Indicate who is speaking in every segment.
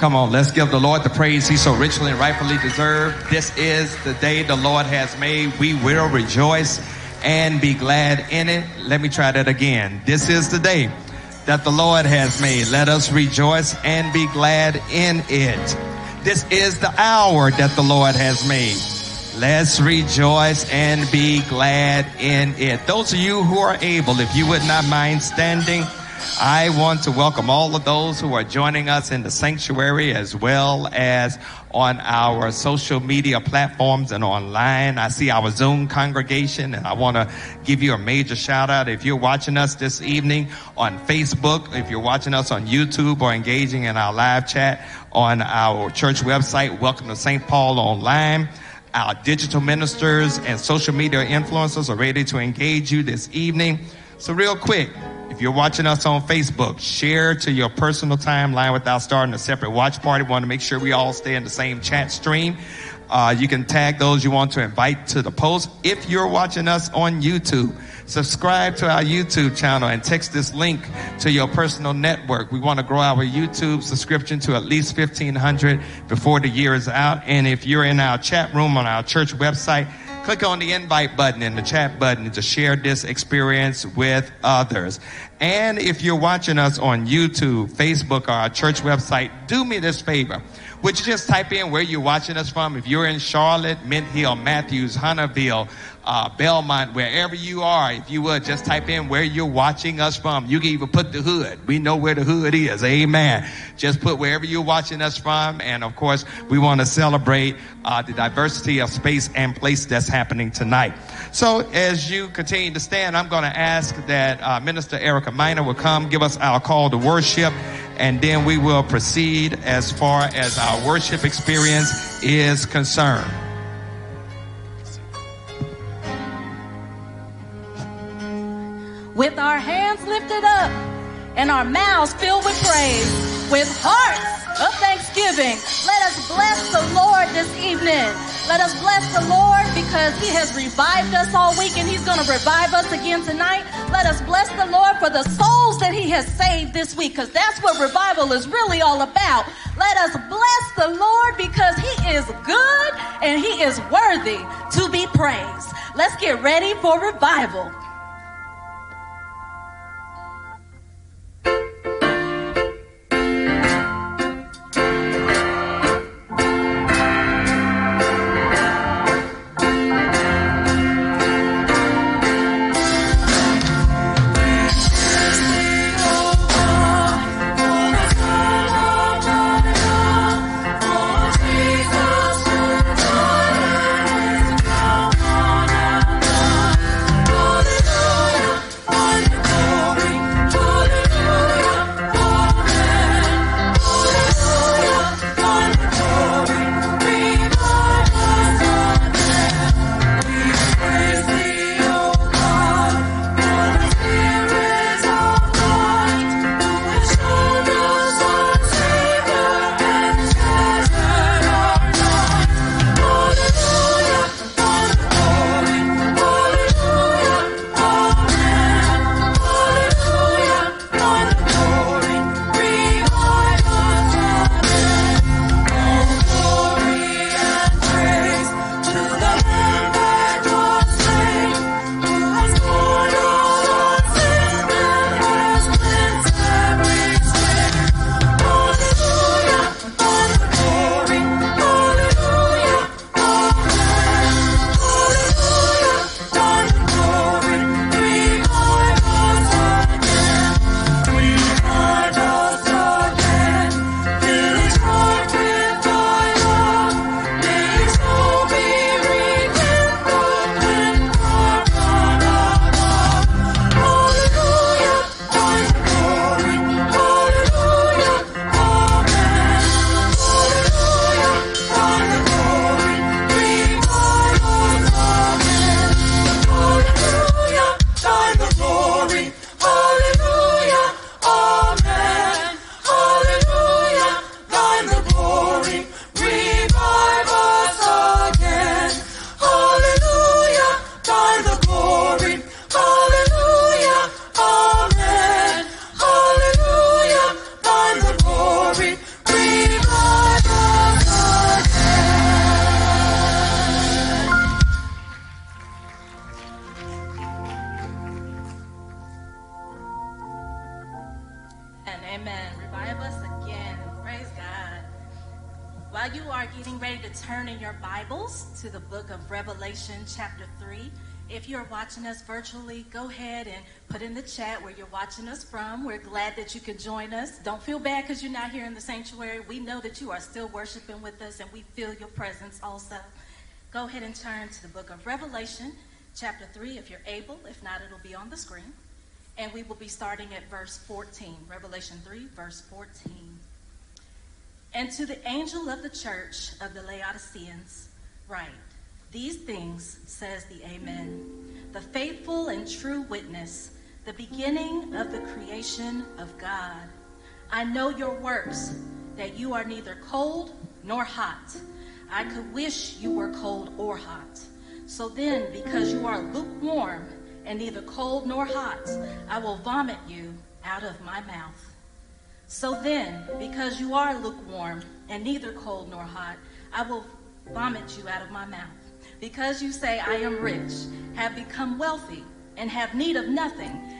Speaker 1: Come on, let's give the Lord the praise he so richly and rightfully deserved. This is the day the Lord has made. We will rejoice and be glad in it. Let me try that again. This is the day that the Lord has made. Let us rejoice and be glad in it. This is the hour that the Lord has made. Let's rejoice and be glad in it. Those of you who are able, if you would not mind standing, I want to welcome all of those who are joining us in the sanctuary as well as on our social media platforms and online. I see our Zoom congregation and I want to give you a major shout out. If you're watching us this evening on Facebook, if you're watching us on YouTube or engaging in our live chat on our church website, welcome to St. Paul Online. Our digital ministers and social media influencers are ready to engage you this evening. So real quick, if you're watching us on Facebook, share to your personal timeline without starting a separate watch party. We want to make sure we all stay in the same chat stream. Uh, you can tag those you want to invite to the post. If you're watching us on YouTube, subscribe to our YouTube channel and text this link to your personal network. We want to grow our YouTube subscription to at least 1500 before the year is out. And if you're in our chat room on our church website, click on the invite button and the chat button to share this experience with others. And if you're watching us on YouTube, Facebook, or our church website, do me this favor. Would you just type in where you're watching us from? If you're in Charlotte, Mint Hill, Matthews, Huntersville, uh, Belmont, wherever you are, if you would just type in where you're watching us from. You can even put the hood. We know where the hood is. Amen. Just put wherever you're watching us from. And of course, we want to celebrate uh, the diversity of space and place that's happening tonight. So as you continue to stand, I'm going to ask that uh, Minister Erica Miner will come give us our call to worship and then we will proceed as far as our worship experience is concerned.
Speaker 2: With our hands lifted up and our mouths filled with praise, with hearts of thanksgiving. Let us bless the Lord this evening. Let us bless the Lord because he has revived us all week and he's going to revive us again tonight. Let us bless the Lord for the souls that he has saved this week because that's what revival is really all about. Let us bless the Lord because he is good and he is worthy to be praised. Let's get ready for revival. Chat where you're watching us from. We're glad that you could join us. Don't feel bad because you're not here in the sanctuary. We know that you are still worshiping with us and we feel your presence also. Go ahead and turn to the book of Revelation, chapter 3, if you're able. If not, it'll be on the screen. And we will be starting at verse 14. Revelation 3, verse 14. And to the angel of the church of the Laodiceans, write These things says the Amen, the faithful and true witness, the beginning of the creation of God. I know your works, that you are neither cold nor hot. I could wish you were cold or hot. So then, because you are lukewarm and neither cold nor hot, I will vomit you out of my mouth. So then, because you are lukewarm and neither cold nor hot, I will vomit you out of my mouth. Because you say, I am rich, have become wealthy, and have need of nothing,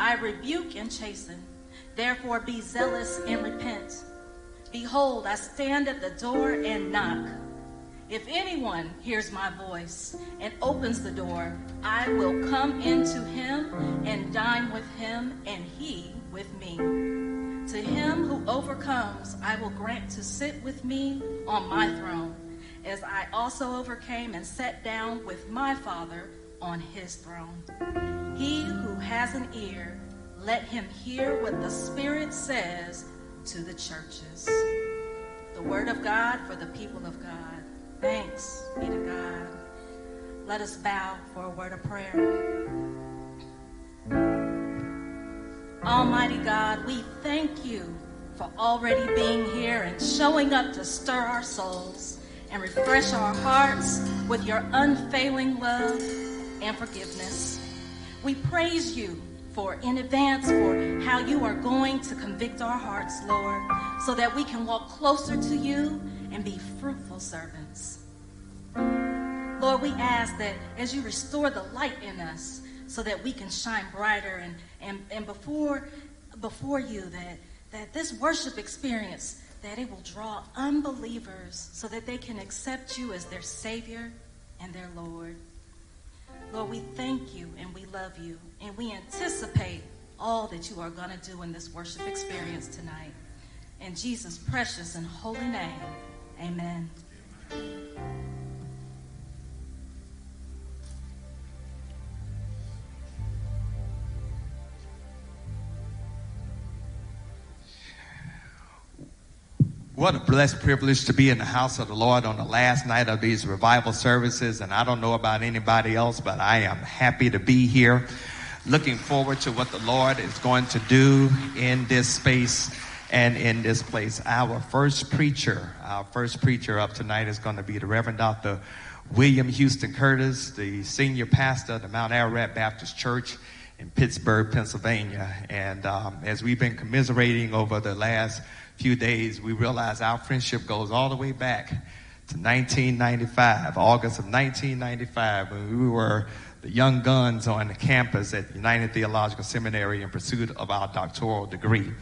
Speaker 2: I rebuke and chasten. Therefore be zealous and repent. Behold, I stand at the door and knock. If anyone hears my voice and opens the door, I will come into him and dine with him, and he with me. To him who overcomes, I will grant to sit with me on my throne, as I also overcame and sat down with my Father on his throne. He who has an ear, let him hear what the Spirit says to the churches. The word of God for the people of God. Thanks be to God. Let us bow for a word of prayer. Almighty God, we thank you for already being here and showing up to stir our souls and refresh our hearts with your unfailing love and forgiveness. We praise you for in advance for how you are going to convict our hearts, Lord, so that we can walk closer to you and be fruitful servants. Lord, we ask that as you restore the light in us so that we can shine brighter and, and, and before, before you, that, that this worship experience, that it will draw unbelievers so that they can accept you as their Savior and their Lord. Lord, we thank you and we love you and we anticipate all that you are going to do in this worship experience tonight. In Jesus' precious and holy name, amen.
Speaker 1: What a blessed privilege to be in the house of the Lord on the last night of these revival services. And I don't know about anybody else, but I am happy to be here. Looking forward to what the Lord is going to do in this space and in this place. Our first preacher, our first preacher up tonight is going to be the Reverend Dr. William Houston Curtis, the senior pastor of the Mount Ararat Baptist Church in Pittsburgh, Pennsylvania. And um, as we've been commiserating over the last few days, we realize our friendship goes all the way back to 1995, August of 1995, when we were the young guns on the campus at United Theological Seminary in pursuit of our doctoral degree.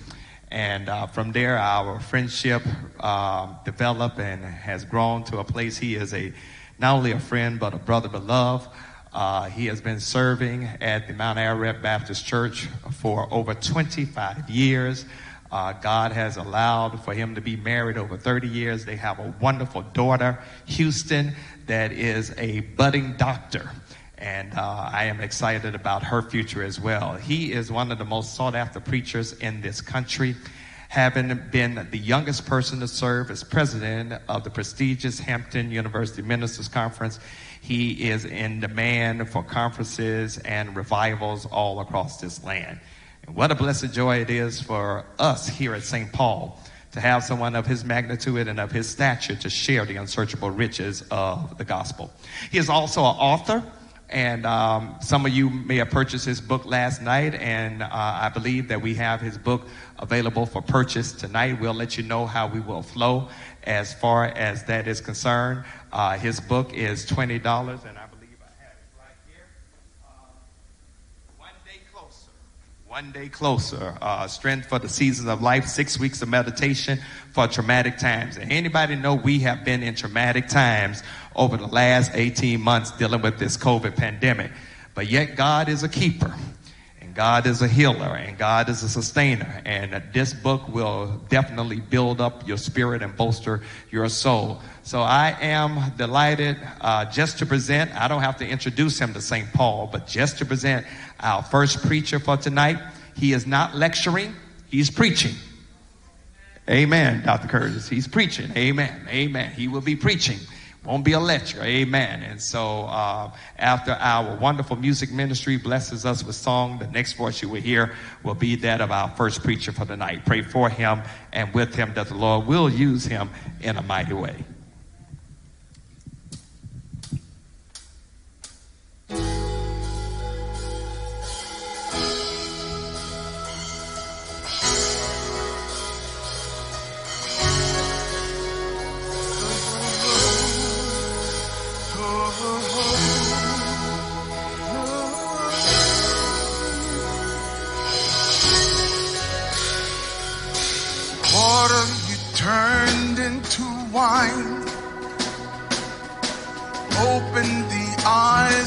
Speaker 1: And uh, from there, our friendship uh, developed and has grown to a place. He is a not only a friend but a brother beloved. Uh, he has been serving at the Mount Ararat Baptist Church for over 25 years. Uh, God has allowed for him to be married over 30 years. They have a wonderful daughter, Houston, that is a budding doctor and uh, I am excited about her future as well. He is one of the most sought after preachers in this country, having been the youngest person to serve as president of the prestigious Hampton University Ministers Conference. He is in demand for conferences and revivals all across this land. And what a blessed joy it is for us here at St. Paul to have someone of his magnitude and of his stature to share the unsearchable riches of the gospel. He is also an author. And um, some of you may have purchased his book last night, and uh, I believe that we have his book available for purchase tonight. We'll let you know how we will flow as far as that is concerned. Uh, his book is $20, and I believe I have it right here. Uh, one day closer. One day closer. Uh, strength for the seasons of life. Six weeks of meditation for traumatic times. And anybody know we have been in traumatic times over the last 18 months dealing with this COVID pandemic. But yet God is a keeper. God is a healer and God is a sustainer. And this book will definitely build up your spirit and bolster your soul. So I am delighted uh, just to present. I don't have to introduce him to St. Paul, but just to present our first preacher for tonight. He is not lecturing, he's preaching. Amen, Dr. Curtis. He's preaching. Amen. Amen. He will be preaching won't be a lecture. Amen. And so, uh, after our wonderful music ministry blesses us with song, the next voice you will hear will be that of our first preacher for the night. Pray for him and with him that the Lord will use him in a mighty way.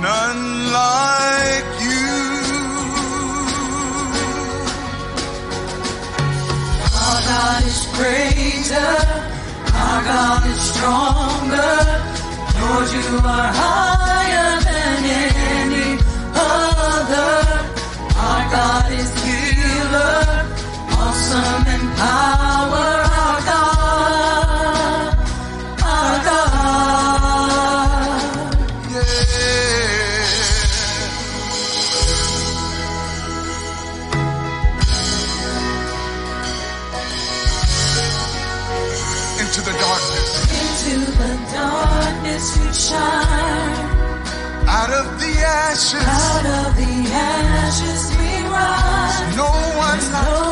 Speaker 3: none like you.
Speaker 2: Our God is greater, our God is stronger. Lord, you are higher than any other. Our God is healer, awesome in power.
Speaker 3: Out of the ashes.
Speaker 2: Out of the ashes we rise.
Speaker 3: No one
Speaker 2: No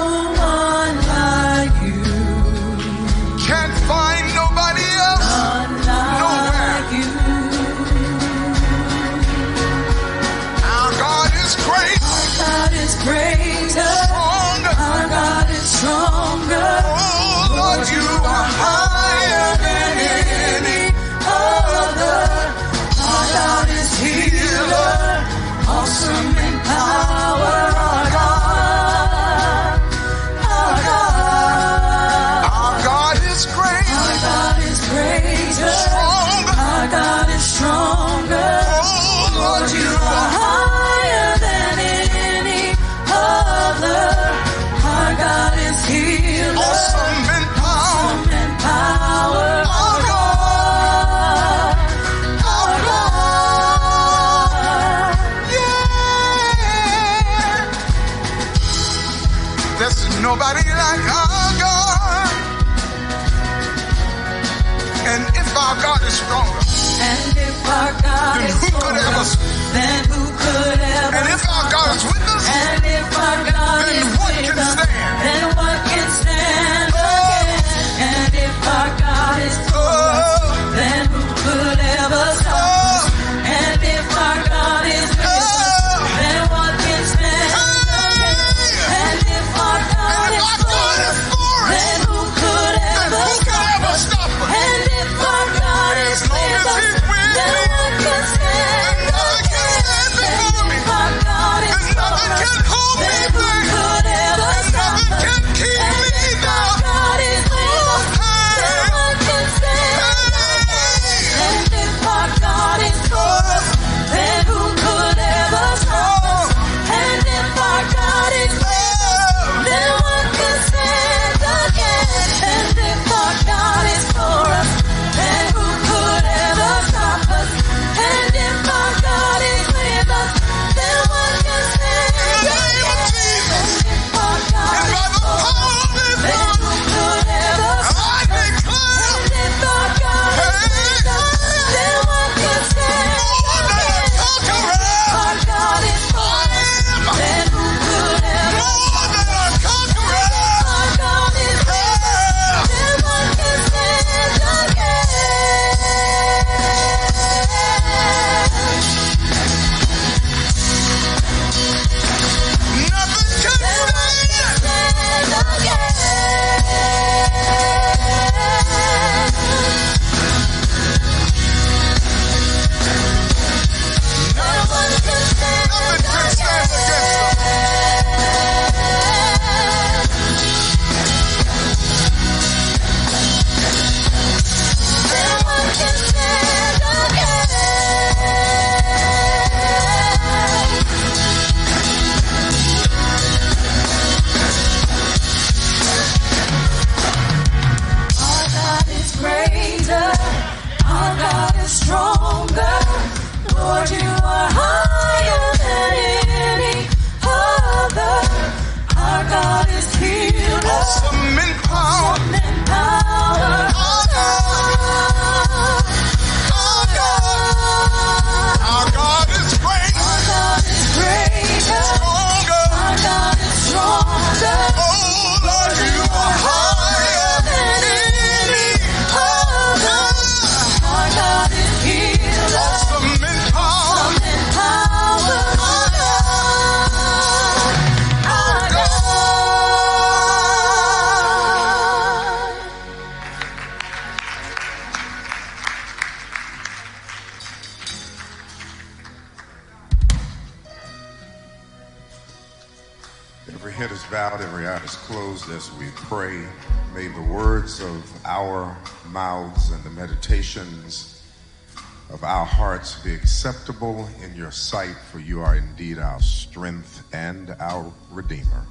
Speaker 2: for
Speaker 4: you are
Speaker 5: indeed our strength and our Redeemer.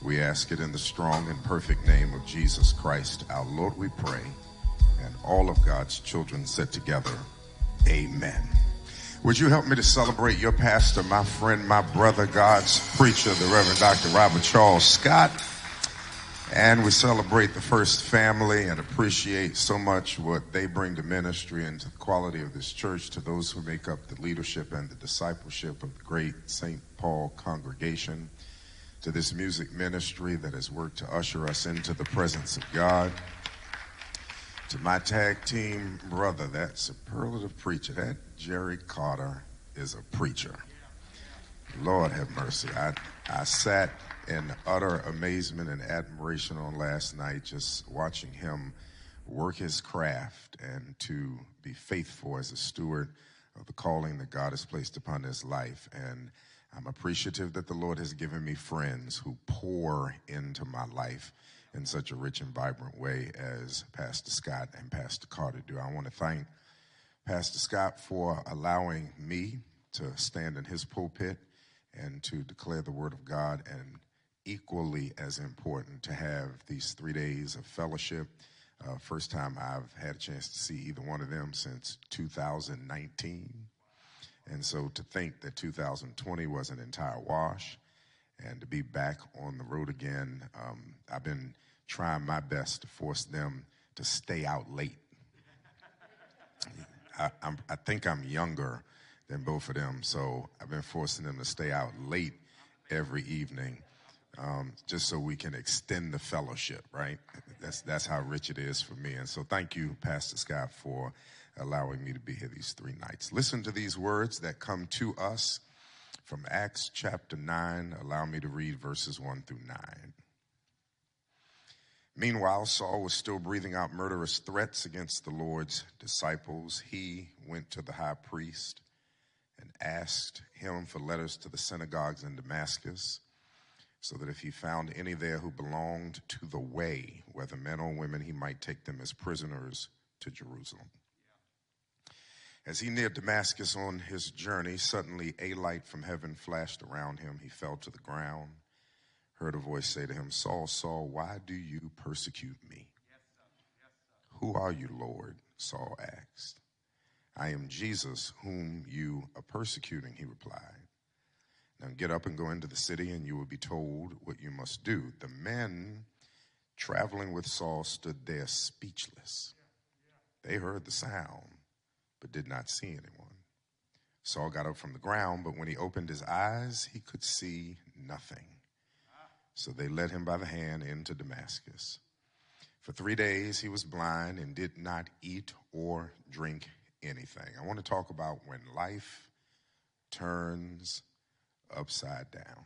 Speaker 5: We ask it in the strong and perfect name of Jesus Christ, our Lord, we pray. And all of God's children said together, Amen. Would you help me to celebrate your pastor, my friend, my brother, God's preacher, the Reverend Dr. Robert Charles Scott? And we celebrate the first family and appreciate so much what they bring to ministry and to the quality of this church to those who make up the leadership and the discipleship of the great St. Paul congregation, to this music ministry that has worked to usher us into the presence of God to my tag team brother, that superlative preacher, that Jerry Carter is a preacher. Lord have mercy. I, I sat in utter amazement and admiration on last night just watching him work his craft and to be faithful as a steward of the calling that God has placed upon his life. And I'm appreciative that the Lord has given me friends who pour into my life in such a rich and vibrant way as Pastor Scott and Pastor Carter do. I want to thank Pastor Scott for allowing me to stand in his pulpit and to declare the word of God and equally as important to have these three days of fellowship. Uh, first time I've had a chance to see either one of them since 2019. And so to think that 2020 was an entire wash and to be back on the road again, um, I've been trying my best to force them to stay out late. I, I think I'm younger than both of them, so I've been forcing them to stay out late every evening, um, just so we can extend the fellowship. Right? That's that's how rich it is for me. And so, thank you, Pastor Scott, for allowing me to be here these three nights. Listen to these words that come to us from Acts chapter nine. Allow me to read verses one through nine. Meanwhile, Saul was still breathing out murderous threats against the Lord's disciples. He went to the high priest and asked him for letters to the synagogues in Damascus, so that if he found any there who belonged to the way, whether men or women, he might take them as prisoners to Jerusalem. As he neared Damascus on his journey, suddenly a light from heaven flashed around him. He fell to the ground heard a voice say to him, Saul, Saul, why do you persecute me? Who are you, Lord? Saul asked. I am Jesus, whom you are persecuting, he replied. Now get up and go into the city, and you will be told what you must do. The men traveling with Saul stood there speechless. They heard the sound, but did not see anyone. Saul got up from the ground, but when he opened his eyes, he could see nothing. So they led him by the hand into Damascus. For three days he was blind and did not eat or drink anything. I want to talk about when life turns upside down.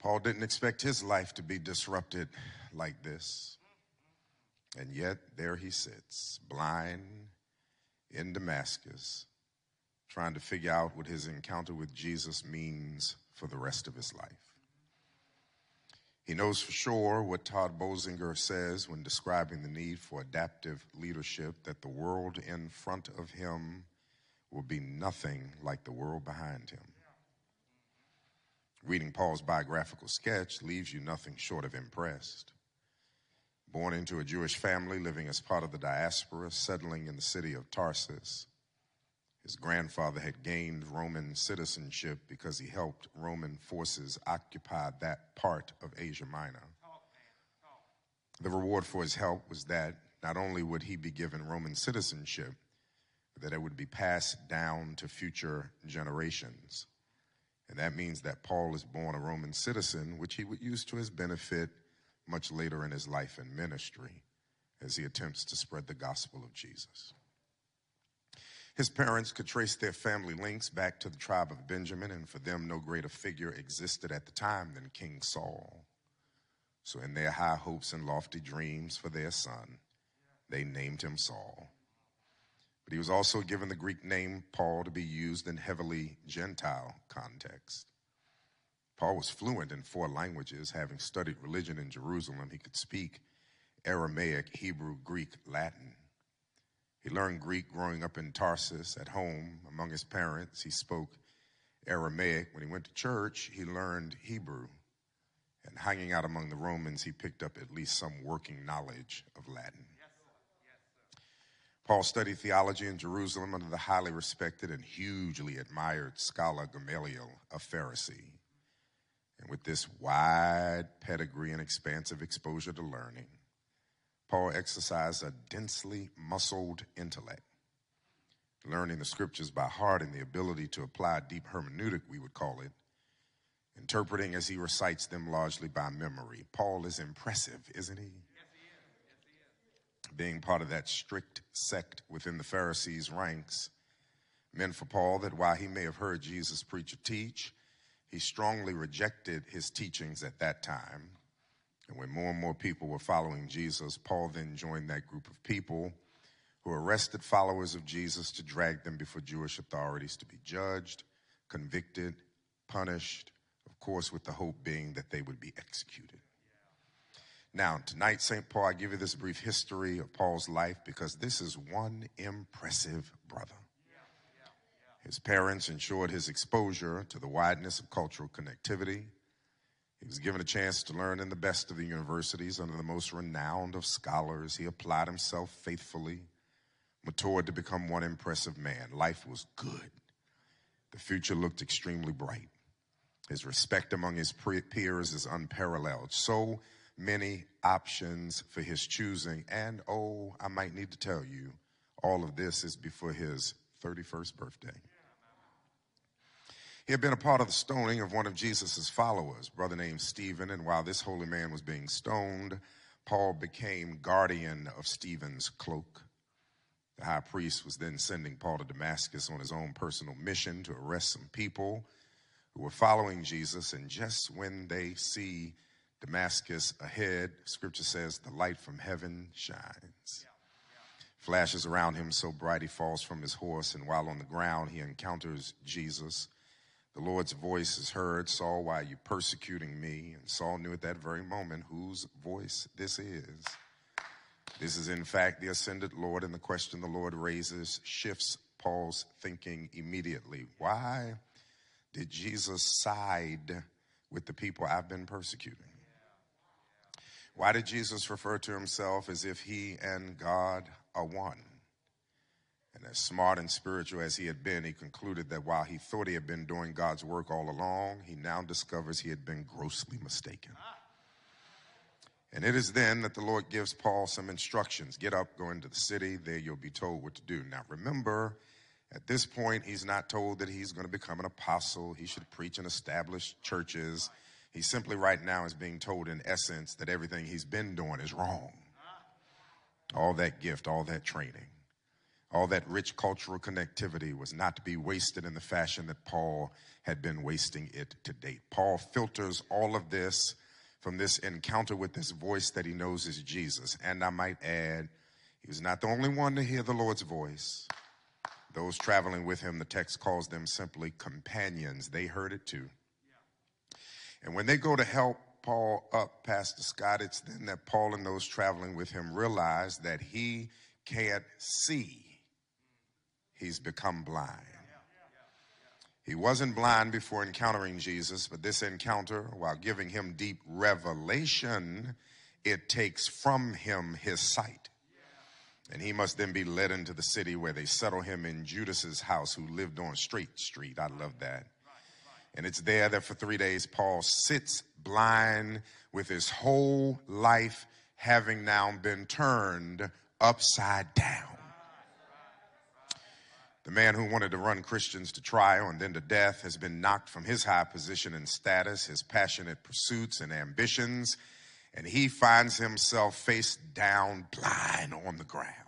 Speaker 5: Paul didn't expect his life to be disrupted like this. And yet there he sits, blind in Damascus, trying to figure out what his encounter with Jesus means for the rest of his life. He knows for sure what Tod Bolsinger says when describing the need for adaptive leadership that the world in front of him will be nothing like the world behind him. Reading Paul's biographical sketch leaves you nothing short of impressed. Born into a Jewish family, living as part of the diaspora, settling in the city of Tarsus. His grandfather had gained Roman citizenship because he helped Roman forces occupy that part of Asia Minor. The reward for his help was that not only would he be given Roman citizenship, that it would be passed down to future generations. And that means that Paul is born a Roman citizen, which he would use to his benefit much later in his life and ministry as he attempts to spread the gospel of Jesus. His parents could trace their family links back to the tribe of Benjamin, and for them, no greater figure existed at the time than King Saul. So, in their high hopes and lofty dreams for their son, they named him Saul. But he was also given the Greek name Paul to be used in heavily Gentile context. Paul was fluent in four languages, having studied religion in Jerusalem. He could speak Aramaic, Hebrew, Greek, Latin. He learned Greek growing up in Tarsus at home among his parents. He spoke Aramaic. When he went to church, he learned Hebrew. And hanging out among the Romans, he picked up at least some working knowledge of Latin. Paul studied theology in Jerusalem under the highly respected and hugely admired scholar Gamaliel, a Pharisee. And with this wide pedigree and expansive exposure to learning, Paul exercised a densely muscled intellect, learning the scriptures by heart and the ability to apply deep hermeneutic, we would call it, interpreting as he recites them largely by memory. Paul is impressive, isn't he? Yes, he is. Yes, he is. Being part of that strict sect within the Pharisees' ranks meant for Paul that while he may have heard Jesus preach or teach, he strongly rejected his teachings at that time and when more and more people were following Jesus, Paul then joined that group of people who arrested followers of Jesus to drag them before Jewish authorities to be judged, convicted, punished, of course, with the hope being that they would be executed. Now, tonight, St. Paul, I give you this brief history of Paul's life because this is one impressive brother. His parents ensured his exposure to the wideness of cultural connectivity he was given a chance to learn in the best of the universities under the most renowned of scholars. He applied himself faithfully, matured to become one impressive man. Life was good. The future looked extremely bright. His respect among his peers is unparalleled. So many options for his choosing. And oh, I might need to tell you, all of this is before his 31st birthday. He had been a part of the stoning of one of Jesus' followers, brother named Stephen, and while this holy man was being stoned, Paul became guardian of Stephen's cloak. The high priest was then sending Paul to Damascus on his own personal mission to arrest some people who were following Jesus, and just when they see Damascus ahead, scripture says the light from heaven shines. Flashes around him so bright he falls from his horse, and while on the ground, he encounters Jesus the Lord's voice is heard, Saul, why are you persecuting me? And Saul knew at that very moment whose voice this is. This is, in fact, the ascended Lord, and the question the Lord raises shifts Paul's thinking immediately. Why did Jesus side with the people I've been persecuting? Why did Jesus refer to himself as if he and God are one? And as smart and spiritual as he had been, he concluded that while he thought he had been doing God's work all along, he now discovers he had been grossly mistaken. And it is then that the Lord gives Paul some instructions. Get up, go into the city, there you'll be told what to do. Now remember, at this point, he's not told that he's going to become an apostle. He should preach and establish churches. He simply right now is being told in essence that everything he's been doing is wrong. All that gift, all that training. All that rich cultural connectivity was not to be wasted in the fashion that Paul had been wasting it to date. Paul filters all of this from this encounter with this voice that he knows is Jesus. And I might add, he was not the only one to hear the Lord's voice. Those traveling with him, the text calls them simply companions. They heard it too. And when they go to help Paul up, Pastor Scott, it's then that Paul and those traveling with him realize that he can't see he's become blind. He wasn't blind before encountering Jesus, but this encounter, while giving him deep revelation, it takes from him his sight. And he must then be led into the city where they settle him in Judas's house, who lived on Straight Street. I love that. And it's there that for three days Paul sits blind with his whole life having now been turned upside down. The man who wanted to run Christians to trial and then to death has been knocked from his high position and status, his passionate pursuits and ambitions, and he finds himself face down, blind on the ground.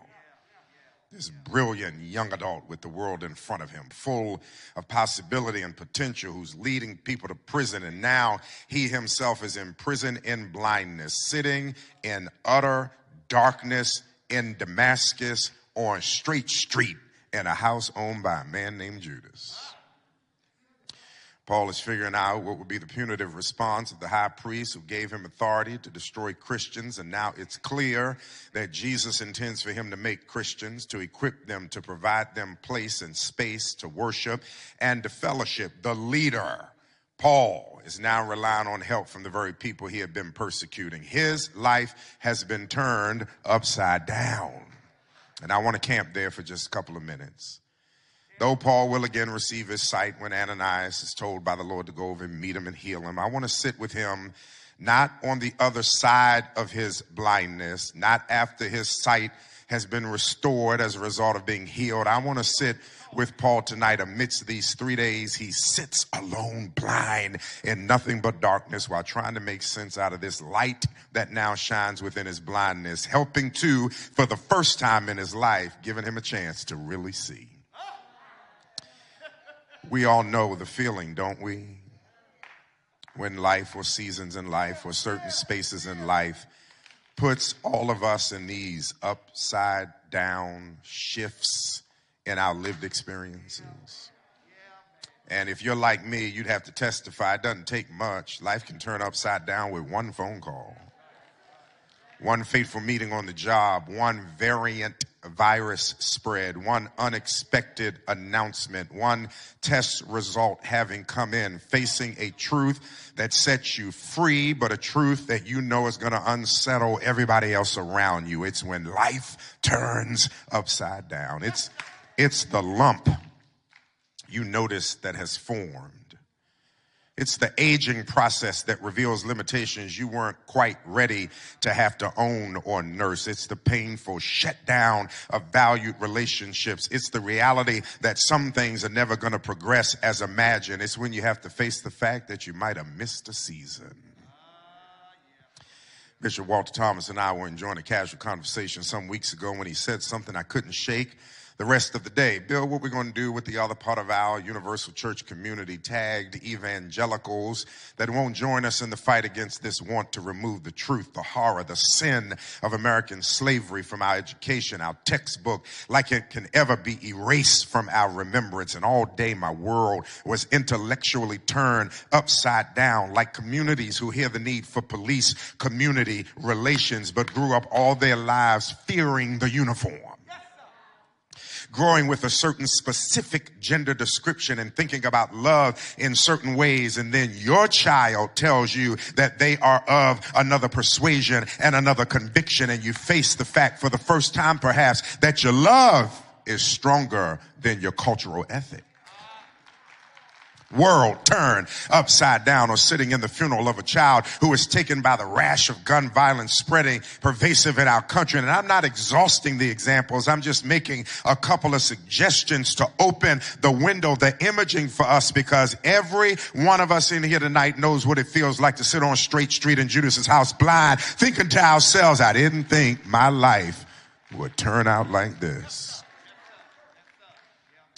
Speaker 5: This brilliant young adult with the world in front of him, full of possibility and potential, who's leading people to prison. And now he himself is in prison in blindness, sitting in utter darkness in Damascus on Straight Street in a house owned by a man named Judas. Paul is figuring out what would be the punitive response of the high priest who gave him authority to destroy Christians. And now it's clear that Jesus intends for him to make Christians, to equip them, to provide them place and space to worship and to fellowship. The leader, Paul, is now relying on help from the very people he had been persecuting. His life has been turned upside down. And I want to camp there for just a couple of minutes. Though Paul will again receive his sight when Ananias is told by the Lord to go over and meet him and heal him, I want to sit with him not on the other side of his blindness, not after his sight has been restored as a result of being healed. I want to sit with Paul tonight amidst these three days. He sits alone, blind, in nothing but darkness while trying to make sense out of this light that now shines within his blindness, helping to, for the first time in his life, giving him a chance to really see. We all know the feeling, don't we? When life or seasons in life or certain spaces in life puts all of us in these upside down shifts in our lived experiences. And if you're like me, you'd have to testify. It doesn't take much. Life can turn upside down with one phone call, one fateful meeting on the job, one variant virus spread, one unexpected announcement, one test result having come in, facing a truth that sets you free, but a truth that you know is going to unsettle everybody else around you. It's when life turns upside down. It's, it's the lump you notice that has formed it's the aging process that reveals limitations you weren't quite ready to have to own or nurse. It's the painful shutdown of valued relationships. It's the reality that some things are never going to progress as imagined. It's when you have to face the fact that you might have missed a season. Bishop Walter Thomas and I were enjoying a casual conversation some weeks ago when he said something I couldn't shake the rest of the day. Bill, what we're going to do with the other part of our universal church community, tagged evangelicals that won't join us in the fight against this want to remove the truth, the horror, the sin of American slavery from our education, our textbook, like it can ever be erased from our remembrance. And all day my world was intellectually turned upside down, like communities who hear the need for police community relations, but grew up all their lives fearing the uniform growing with a certain specific gender description and thinking about love in certain ways. And then your child tells you that they are of another persuasion and another conviction. And you face the fact for the first time, perhaps, that your love is stronger than your cultural ethic world turned upside down or sitting in the funeral of a child who is taken by the rash of gun violence spreading pervasive in our country. And I'm not exhausting the examples. I'm just making a couple of suggestions to open the window, the imaging for us because every one of us in here tonight knows what it feels like to sit on Straight Street in Judas's house blind, thinking to ourselves, I didn't think my life would turn out like this.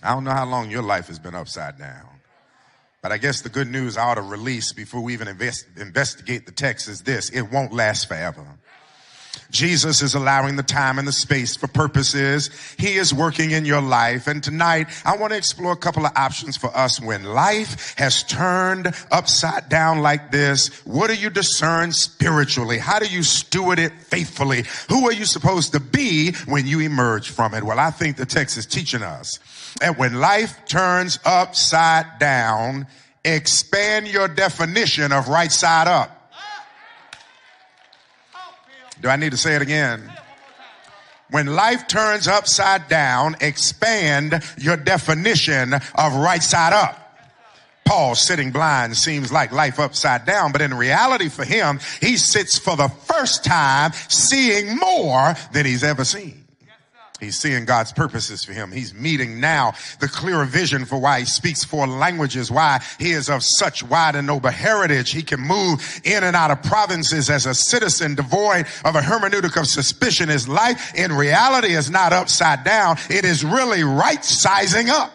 Speaker 5: I don't know how long your life has been upside down. But I guess the good news I ought to release before we even invest, investigate the text is this it won't last forever. Jesus is allowing the time and the space for purposes. He is working in your life. And tonight, I want to explore a couple of options for us when life has turned upside down like this. What do you discern spiritually? How do you steward it faithfully? Who are you supposed to be when you emerge from it? Well, I think the text is teaching us and when life turns upside down, expand your definition of right side up. Do I need to say it again? When life turns upside down, expand your definition of right side up. Paul sitting blind seems like life upside down, but in reality for him, he sits for the first time seeing more than he's ever seen. He's seeing God's purposes for him. He's meeting now the clearer vision for why he speaks four languages, why he is of such wide and noble heritage. He can move in and out of provinces as a citizen devoid of a hermeneutic of suspicion. His life in reality is not upside down. It is really right sizing up.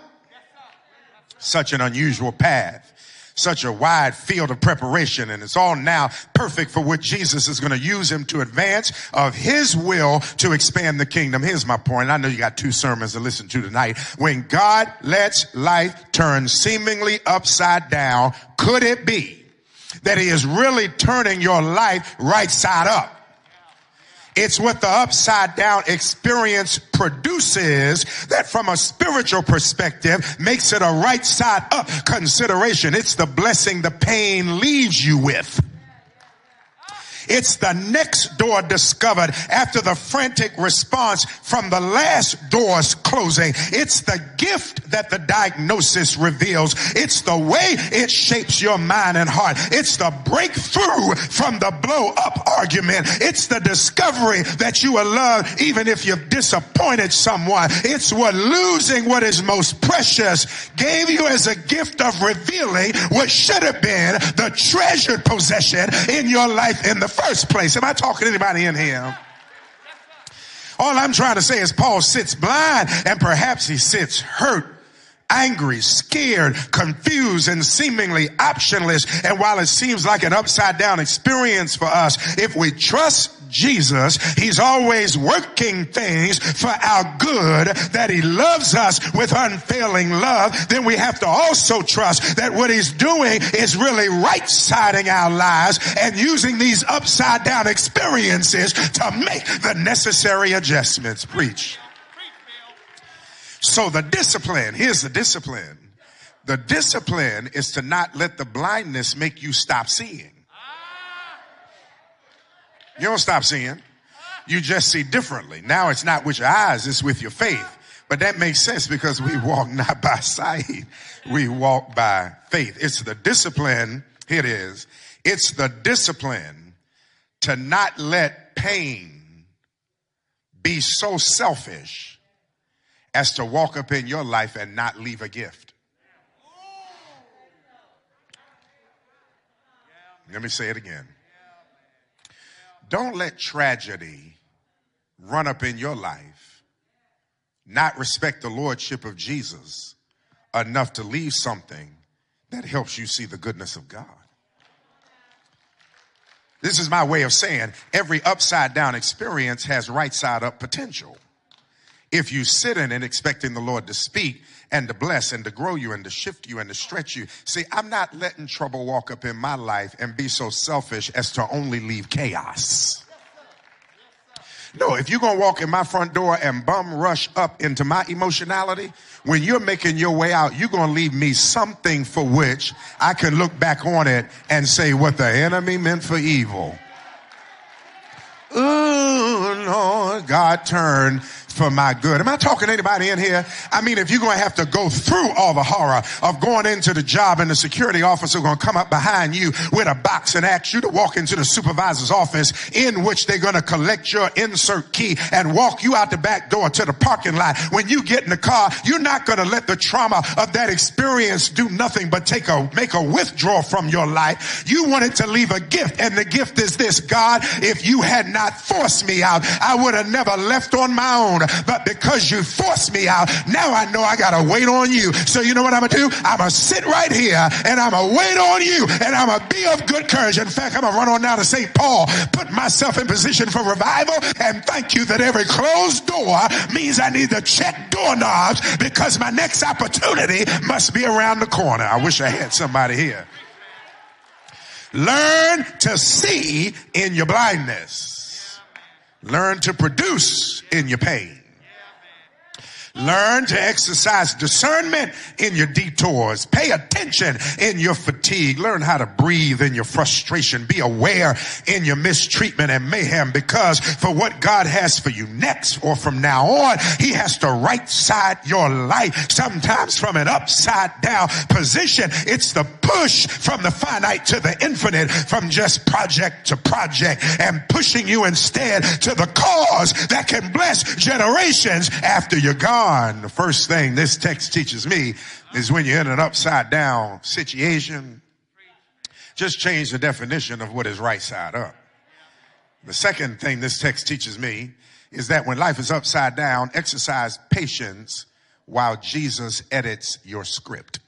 Speaker 5: Such an unusual path such a wide field of preparation and it's all now perfect for what Jesus is going to use him to advance of his will to expand the kingdom. Here's my point. I know you got two sermons to listen to tonight. When God lets life turn seemingly upside down, could it be that he is really turning your life right side up? It's what the upside down experience produces that from a spiritual perspective makes it a right side up consideration. It's the blessing the pain leaves you with. It's the next door discovered after the frantic response from the last door's closing. It's the gift that the diagnosis reveals. It's the way it shapes your mind and heart. It's the breakthrough from the blow up argument. It's the discovery that you will love even if you've disappointed someone. It's what losing what is most precious gave you as a gift of revealing what should have been the treasured possession in your life in the first place. Am I talking to anybody in here? All I'm trying to say is Paul sits blind and perhaps he sits hurt angry, scared, confused, and seemingly optionless. And while it seems like an upside down experience for us, if we trust Jesus, He's always working things for our good, that He loves us with unfailing love, then we have to also trust that what He's doing is really right siding our lives and using these upside down experiences to make the necessary adjustments. Preach. So the discipline, here's the discipline. The discipline is to not let the blindness make you stop seeing. You don't stop seeing. You just see differently. Now it's not with your eyes, it's with your faith. But that makes sense because we walk not by sight, we walk by faith. It's the discipline, here it is. It's the discipline to not let pain be so selfish as to walk up in your life and not leave a gift. Let me say it again. Don't let tragedy run up in your life, not respect the lordship of Jesus enough to leave something that helps you see the goodness of God. This is my way of saying every upside down experience has right side up potential if you sit in it expecting the Lord to speak and to bless and to grow you and to shift you and to stretch you. See, I'm not letting trouble walk up in my life and be so selfish as to only leave chaos. No, if you're going to walk in my front door and bum rush up into my emotionality, when you're making your way out, you're going to leave me something for which I can look back on it and say what the enemy meant for evil. Oh, Lord, God turned for my good. Am I talking to anybody in here? I mean, if you're going to have to go through all the horror of going into the job and the security officer going to come up behind you with a box and ask you to walk into the supervisor's office in which they're going to collect your insert key and walk you out the back door to the parking lot. When you get in the car, you're not going to let the trauma of that experience do nothing but take a, make a withdrawal from your life. You wanted to leave a gift and the gift is this. God, if you had not forced me out, I would have never left on my own but because you forced me out, now I know I gotta wait on you. So you know what I'm gonna do? I'm gonna sit right here and I'm gonna wait on you and I'm gonna be of good courage. In fact, I'm gonna run on now to St. Paul, put myself in position for revival and thank you that every closed door means I need to check doorknobs because my next opportunity must be around the corner. I wish I had somebody here. Learn to see in your blindness. Learn to produce in your pain. Learn to exercise discernment in your detours. Pay attention in your fatigue. Learn how to breathe in your frustration. Be aware in your mistreatment and mayhem because for what God has for you next or from now on, He has to right side your life. Sometimes from an upside down position. It's the push from the finite to the infinite, from just project to project and pushing you instead to the cause that can bless generations after you're gone The first thing this text teaches me is when you're in an upside down situation, just change the definition of what is right side up. The second thing this text teaches me is that when life is upside down, exercise patience while Jesus edits your script.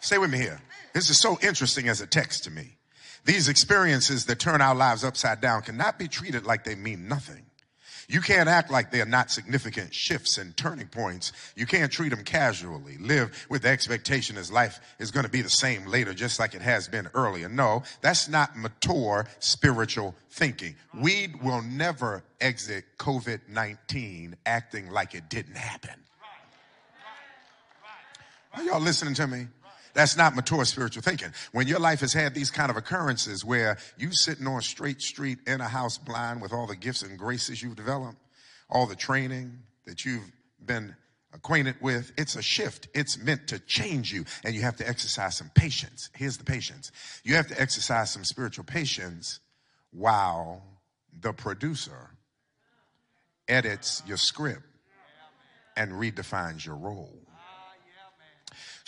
Speaker 5: Stay with me here. This is so interesting as a text to me. These experiences that turn our lives upside down cannot be treated like they mean nothing. You can't act like they're not significant shifts and turning points. You can't treat them casually. Live with the expectation his life is going to be the same later, just like it has been earlier. No, that's not mature spiritual thinking. We will never exit COVID 19 acting like it didn't happen. Are y'all listening to me? That's not mature spiritual thinking. When your life has had these kind of occurrences where you sitting on Straight Street in a house blind with all the gifts and graces you've developed, all the training that you've been acquainted with, it's a shift. It's meant to change you and you have to exercise some patience. Here's the patience. You have to exercise some spiritual patience while the producer edits your script and redefines your role.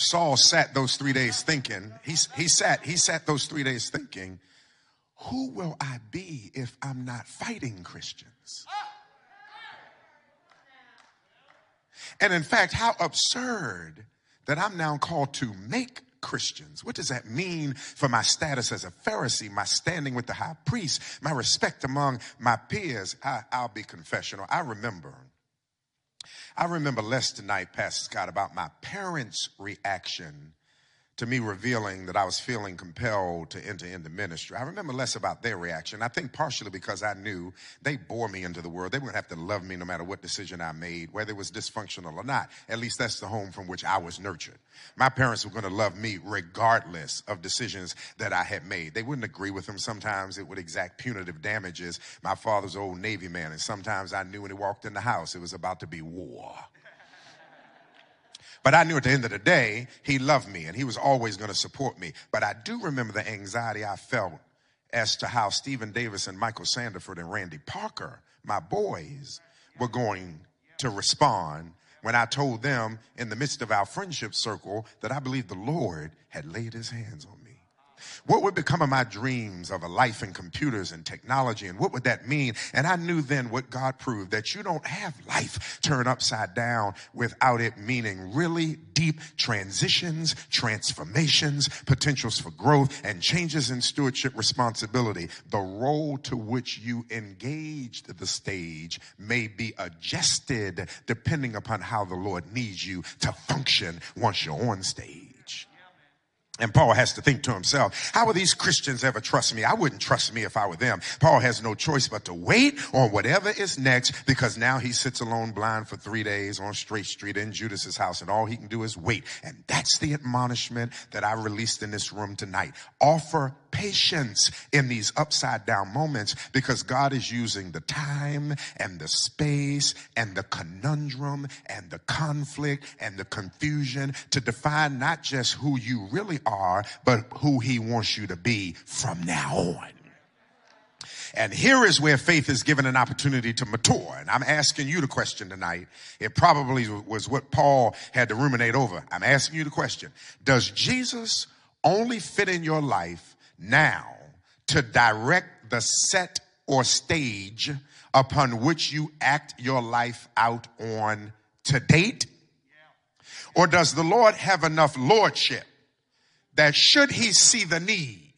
Speaker 5: Saul sat those three days thinking, he, he sat, he sat those three days thinking, who will I be if I'm not fighting Christians? And in fact, how absurd that I'm now called to make Christians. What does that mean for my status as a Pharisee, my standing with the high priest, my respect among my peers? I, will be confessional. I remember I remember less tonight, Pastor Scott, about my parents' reaction to me revealing that I was feeling compelled to enter into ministry. I remember less about their reaction. I think partially because I knew they bore me into the world. They wouldn't have to love me no matter what decision I made, whether it was dysfunctional or not. At least that's the home from which I was nurtured. My parents were going to love me regardless of decisions that I had made. They wouldn't agree with them. Sometimes it would exact punitive damages. My father's old Navy man, and sometimes I knew when he walked in the house it was about to be war. But I knew at the end of the day, he loved me and he was always going to support me. But I do remember the anxiety I felt as to how Stephen Davis and Michael Sandiford and Randy Parker, my boys, were going to respond when I told them in the midst of our friendship circle that I believed the Lord had laid his hands on me. What would become of my dreams of a life in computers and technology? And what would that mean? And I knew then what God proved that you don't have life turned upside down without it meaning really deep transitions, transformations, potentials for growth, and changes in stewardship responsibility. The role to which you engaged the stage may be adjusted depending upon how the Lord needs you to function once you're on stage. And Paul has to think to himself, how will these Christians ever trust me? I wouldn't trust me if I were them. Paul has no choice but to wait on whatever is next because now he sits alone blind for three days on Straight Street in Judas's house and all he can do is wait. And that's the admonishment that I released in this room tonight. Offer patience in these upside down moments because God is using the time and the space and the conundrum and the conflict and the confusion to define not just who you really are, but who he wants you to be from now on. And here is where faith is given an opportunity to mature. And I'm asking you the question tonight. It probably was what Paul had to ruminate over. I'm asking you the question. Does Jesus only fit in your life now to direct the set or stage upon which you act your life out on to date? Or does the Lord have enough lordship that should he see the need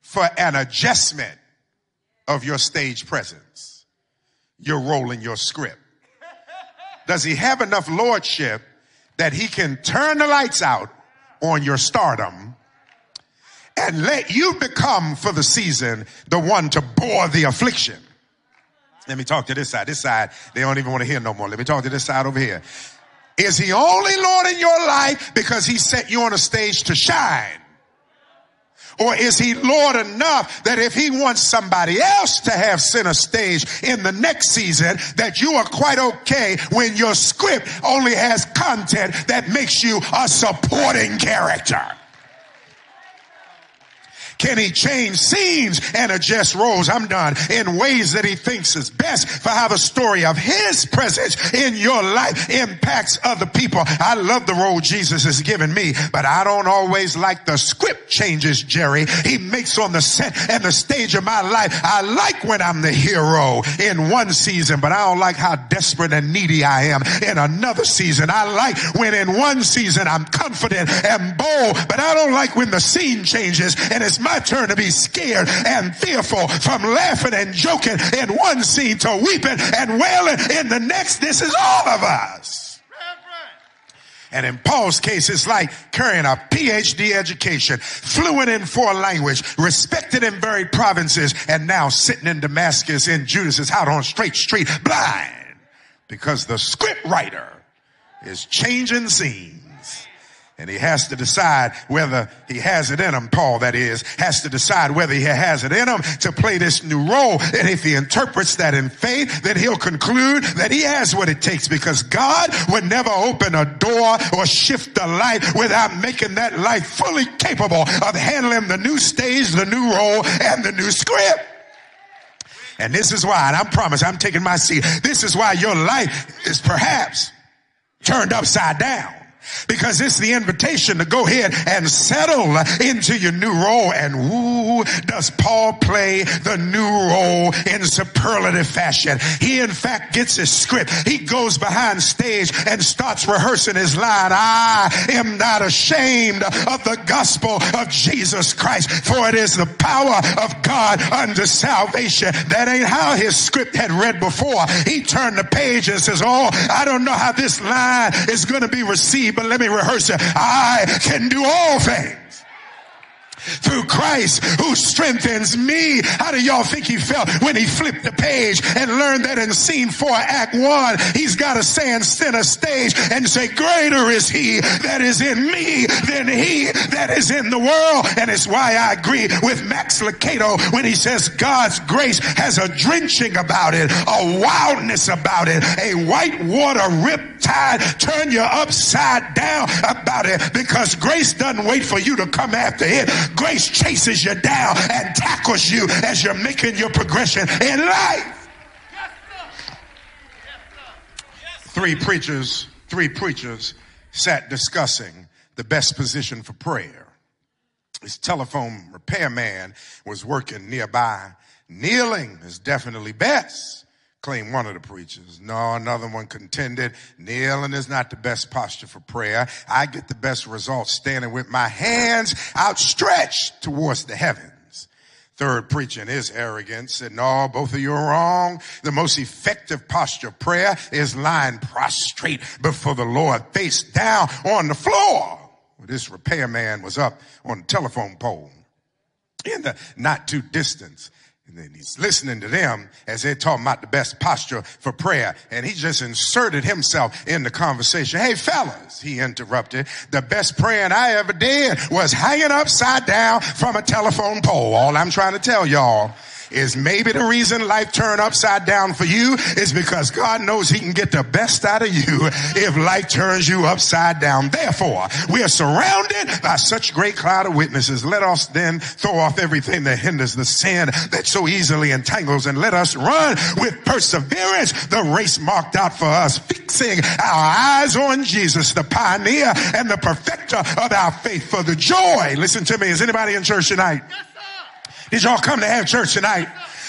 Speaker 5: for an adjustment of your stage presence, you're rolling your script? Does he have enough lordship that he can turn the lights out on your stardom and let you become for the season the one to bore the affliction. Let me talk to this side. This side, they don't even want to hear no more. Let me talk to this side over here. Is he only Lord in your life because he set you on a stage to shine? Or is he Lord enough that if he wants somebody else to have center stage in the next season, that you are quite okay when your script only has content that makes you a supporting character? Can he change scenes and adjust roles? I'm done. In ways that he thinks is best for how the story of his presence in your life impacts other people. I love the role Jesus has given me, but I don't always like the script changes, Jerry. He makes on the set and the stage of my life. I like when I'm the hero in one season, but I don't like how desperate and needy I am in another season. I like when in one season I'm confident and bold, but I don't like when the scene changes and it's my turn to be scared and fearful from laughing and joking in one scene to weeping and wailing in the next. This is all of us. And in Paul's case, it's like carrying a PhD education, fluent in four language, respected in varied provinces, and now sitting in Damascus in Judas's house on Straight Street, blind, because the script writer is changing scenes. And he has to decide whether he has it in him, Paul that is, has to decide whether he has it in him to play this new role. And if he interprets that in faith, then he'll conclude that he has what it takes because God would never open a door or shift a life without making that life fully capable of handling the new stage, the new role, and the new script. And this is why, and I promise I'm taking my seat. This is why your life is perhaps turned upside down. Because it's the invitation to go ahead and settle into your new role. And who does Paul play the new role in superlative fashion? He in fact gets his script. He goes behind stage and starts rehearsing his line. I am not ashamed of the gospel of Jesus Christ, for it is the power of God unto salvation. That ain't how his script had read before. He turned the page and says, Oh, I don't know how this line is going to be received but let me rehearse it. I can do all things through Christ who strengthens me. How do y'all think he felt when he flipped the page and learned that in scene four, act one, he's got to stand center stage and say, greater is he that is in me than he that is in the world. And it's why I agree with Max Lucado when he says God's grace has a drenching about it, a wildness about it, a white water rip tide turn you upside down about it because grace doesn't wait for you to come after it. Grace chases you down and tackles you as you're making your progression in life. Three preachers, three preachers sat discussing the best position for prayer. His telephone repairman was working nearby. Kneeling is definitely best, claimed one of the preachers. No, another one contended. Kneeling is not the best posture for prayer. I get the best results standing with my hands outstretched towards the heavens. Third preacher in his arrogance said, no, both of you are wrong. The most effective posture of prayer is lying prostrate before the Lord, face down on the floor. Well, this repairman was up on the telephone pole in the not too distance. And then he's listening to them as they're talking about the best posture for prayer. And he just inserted himself in the conversation. Hey, fellas, he interrupted. The best praying I ever did was hanging upside down from a telephone pole. All I'm trying to tell y'all is maybe the reason life turned upside down for you is because God knows he can get the best out of you if life turns you upside down. Therefore, we are surrounded by such great cloud of witnesses. Let us then throw off everything that hinders the sin that so easily entangles and let us run with perseverance the race marked out for us, fixing our eyes on Jesus, the pioneer and the perfecter of our faith for the joy. Listen to me. Is anybody in church tonight? Did y'all come to have church tonight?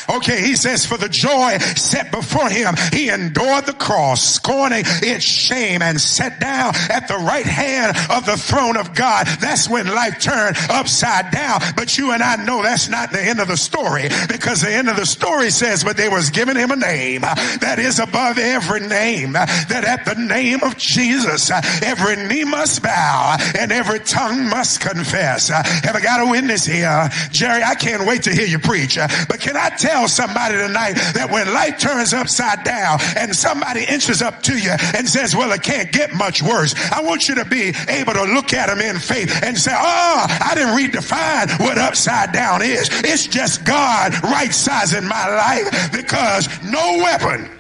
Speaker 5: Okay, he says, for the joy set before him, he endured the cross, scorning its shame, and sat down at the right hand of the throne of God. That's when life turned upside down. But you and I know that's not the end of the story because the end of the story says, but they was giving him a name that is above every name, that at the name of Jesus, every knee must bow and every tongue must confess. Have I got a witness here? Jerry, I can't wait to hear you preach, but can I tell tell somebody tonight that when life turns upside down and somebody inches up to you and says, well, it can't get much worse. I want you to be able to look at them in faith and say, oh, I didn't redefine what upside down is. It's just God right sizing my life because no weapon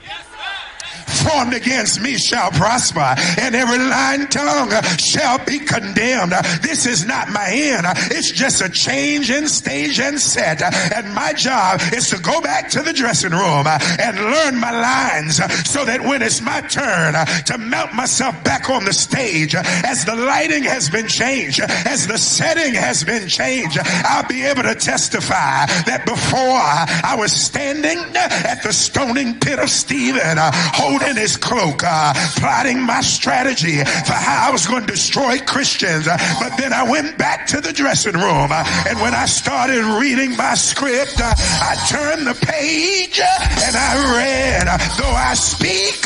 Speaker 5: formed against me shall prosper, and every lying tongue shall be condemned. This is not my end. It's just a change in stage and set. And my job is to go back to the dressing room and learn my lines so that when it's my turn to mount myself back on the stage, as the lighting has been changed, as the setting has been changed, I'll be able to testify that before I was standing at the stoning pit of Stephen, holding in his cloak, uh, plotting my strategy for how I was going to destroy Christians. But then I went back to the dressing room, uh, and when I started reading my script, uh, I turned the page uh, and I read, Though I speak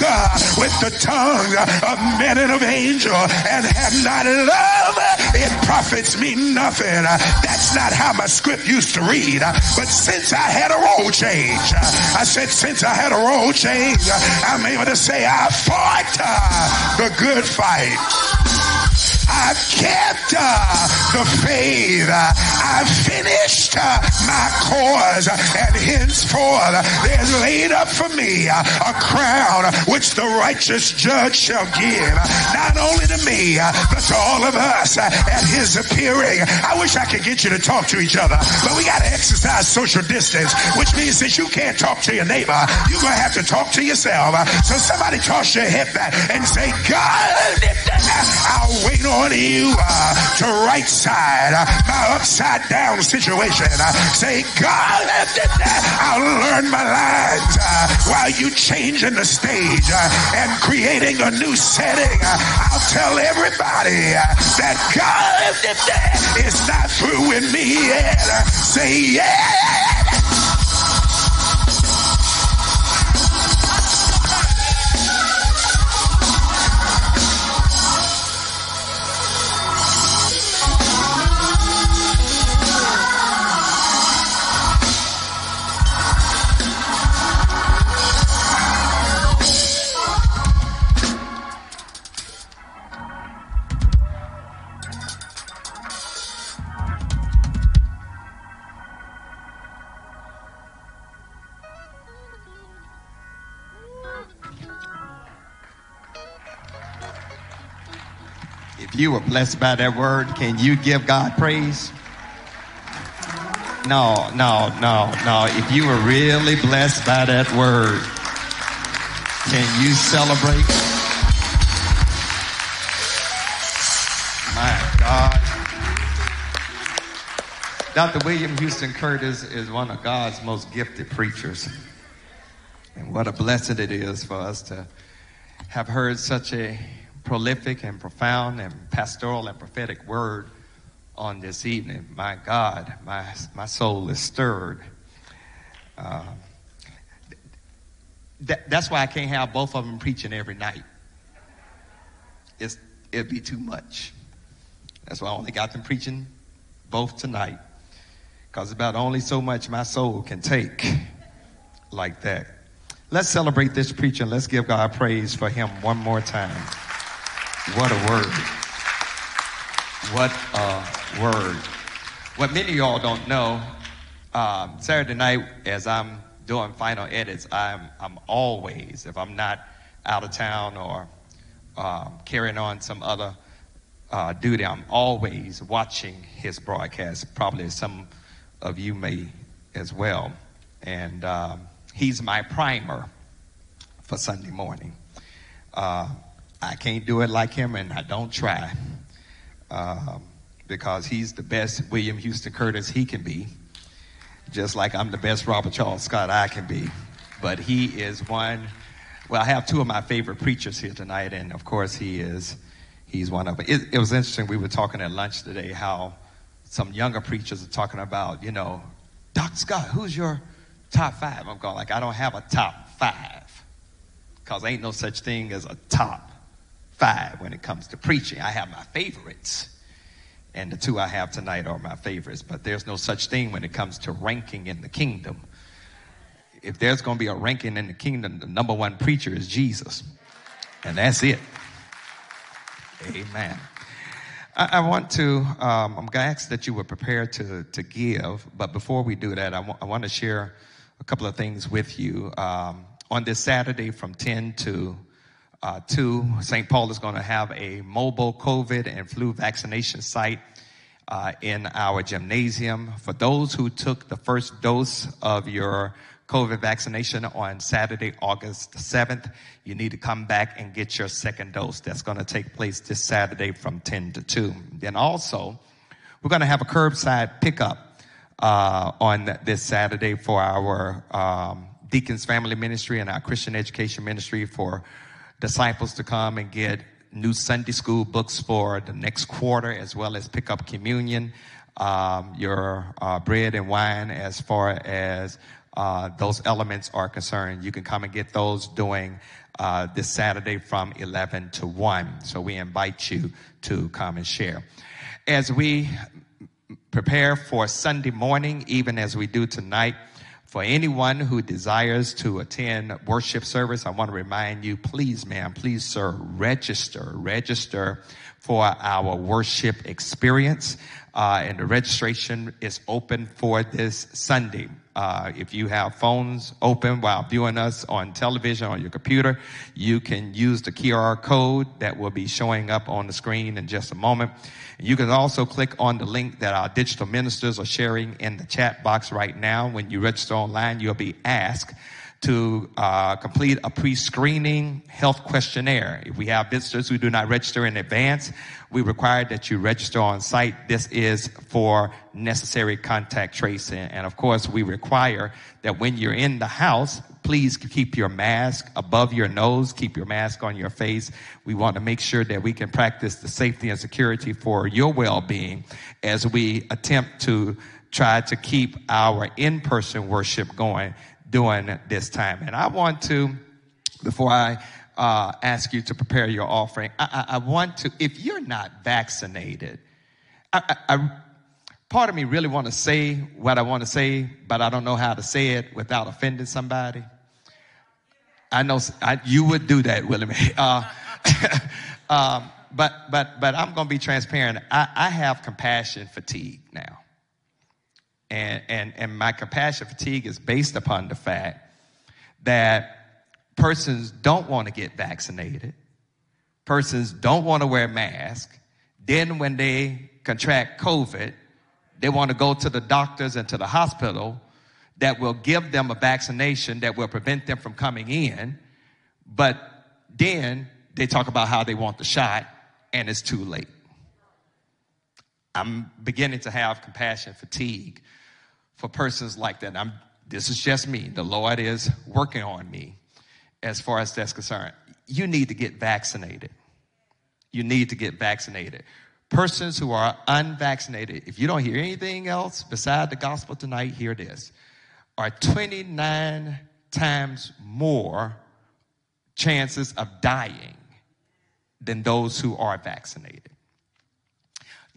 Speaker 5: with the tongue of men and of angels and have not love, it profits me nothing. That's not how my script used to read. But since I had a role change, I said, since I had a role change, I'm able to say, I fought uh, the good fight. I kept uh, the faith. I've finished uh, my cause, and henceforth there's laid up for me uh, a crown which the righteous judge shall give, not only to me, uh, but to all of us uh, at his appearing. I wish I could get you to talk to each other, but we got to exercise social distance, which means that you can't talk to your neighbor. You're going to have to talk to yourself. So somebody toss your head back and say, God, I'll wait on on you uh, to right side uh, my upside down situation. Uh, say, God, I'll learn my lines uh, while you changing the stage uh, and creating a new setting. Uh, I'll tell everybody that God is not through with me yet. say, yeah.
Speaker 1: You were blessed by that word, can you give God praise? No, no, no, no. If you were really blessed by that word, can you celebrate? My God. Dr. William Houston Curtis is one of God's most gifted preachers. And what a blessing it is for us to have heard such a prolific and profound and pastoral and prophetic word on this evening. My God, my, my soul is stirred. Uh, that, that's why I can't have both of them preaching every night. It's, it'd be too much. That's why I only got them preaching both tonight. Because about only so much my soul can take like that. Let's celebrate this preacher and let's give God praise for him one more time. What a word. What a word. What many of y'all don't know, um, Saturday night, as I'm doing final edits, I'm, I'm always, if I'm not out of town or um, carrying on some other uh, duty, I'm always watching his broadcast. Probably some of you may as well. And um, he's my primer for Sunday morning. Uh, I can't do it like him, and I don't try. Um, because he's the best William Houston Curtis he can be, just like I'm the best Robert Charles Scott I can be. But he is one. Well, I have two of my favorite preachers here tonight, and of course, he is. He's one of them. It, it was interesting. We were talking at lunch today how some younger preachers are talking about, you know, Dr. Scott, who's your top five? I'm going like, I don't have a top five because ain't no such thing as a top five when it comes to preaching. I have my favorites. And the two I have tonight are my favorites, but there's no such thing when it comes to ranking in the kingdom. if there's going to be a ranking in the kingdom, the number one preacher is Jesus. And that's it. Amen. I, I want to, um, I'm going to ask that you were prepared to, to give, but before we do that, I, w- I want to share a couple of things with you. Um, on this Saturday from 10 to uh, 2, St. Paul is going to have a mobile COVID and flu vaccination site uh, in our gymnasium. For those who took the first dose of your COVID vaccination on Saturday, August 7th, you need to come back and get your second dose. That's going to take place this Saturday from 10 to 2. Then also, we're going to have a curbside pickup uh, on this Saturday for our um, Deacons Family Ministry and our Christian Education Ministry for disciples to come and get new Sunday school books for the next quarter, as well as pick up communion, um, your uh, bread and wine, as far as uh, those elements are concerned. You can come and get those during uh, this Saturday from 11 to 1. So we invite you to come and share. As we prepare for Sunday morning, even as we do tonight, for anyone who desires to attend worship service, I want to remind you, please, ma'am, please, sir, register, register for our worship experience. Uh, and the registration is open for this Sunday. Uh, if you have phones open while viewing us on television on your computer, you can use the QR code that will be showing up on the screen in just a moment. You can also click on the link that our digital ministers are sharing in the chat box right now. When you register online, you'll be asked to uh, complete a pre-screening health questionnaire. If we have visitors who do not register in advance, we require that you register on site. This is for necessary contact tracing. And of course, we require that when you're in the house, please keep your mask above your nose, keep your mask on your face. We want to make sure that we can practice the safety and security for your well-being as we attempt to try to keep our in-person worship going during this time. And I want to, before I uh, ask you to prepare your offering, I, I, I, want to, if you're not vaccinated, I, I part of me really want to say what I want to say, but I don't know how to say it without offending somebody. I know I, you would do that, William. Uh, um, but but but I'm going to be transparent. I, I have compassion fatigue now. And, and, and my compassion fatigue is based upon the fact that persons don't want to get vaccinated. Persons don't want to wear masks. Then when they contract COVID, they want to go to the doctors and to the hospital that will give them a vaccination that will prevent them from coming in. But then they talk about how they want the shot and it's too late. I'm beginning to have compassion fatigue for persons like that. I'm, this is just me. The Lord is working on me as far as that's concerned. You need to get vaccinated. You need to get vaccinated. Persons who are unvaccinated, if you don't hear anything else beside the gospel tonight, hear this, are 29 times more chances of dying than those who are vaccinated.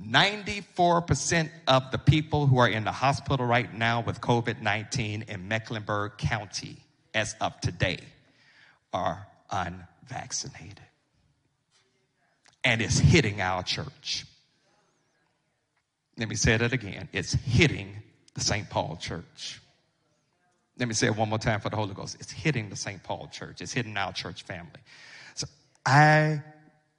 Speaker 1: 94% of the people who are in the hospital right now with COVID 19 in Mecklenburg County, as of today, are unvaccinated. And it's hitting our church. Let me say that again. It's hitting the St. Paul church. Let me say it one more time for the Holy Ghost. It's hitting the St. Paul church. It's hitting our church family. So I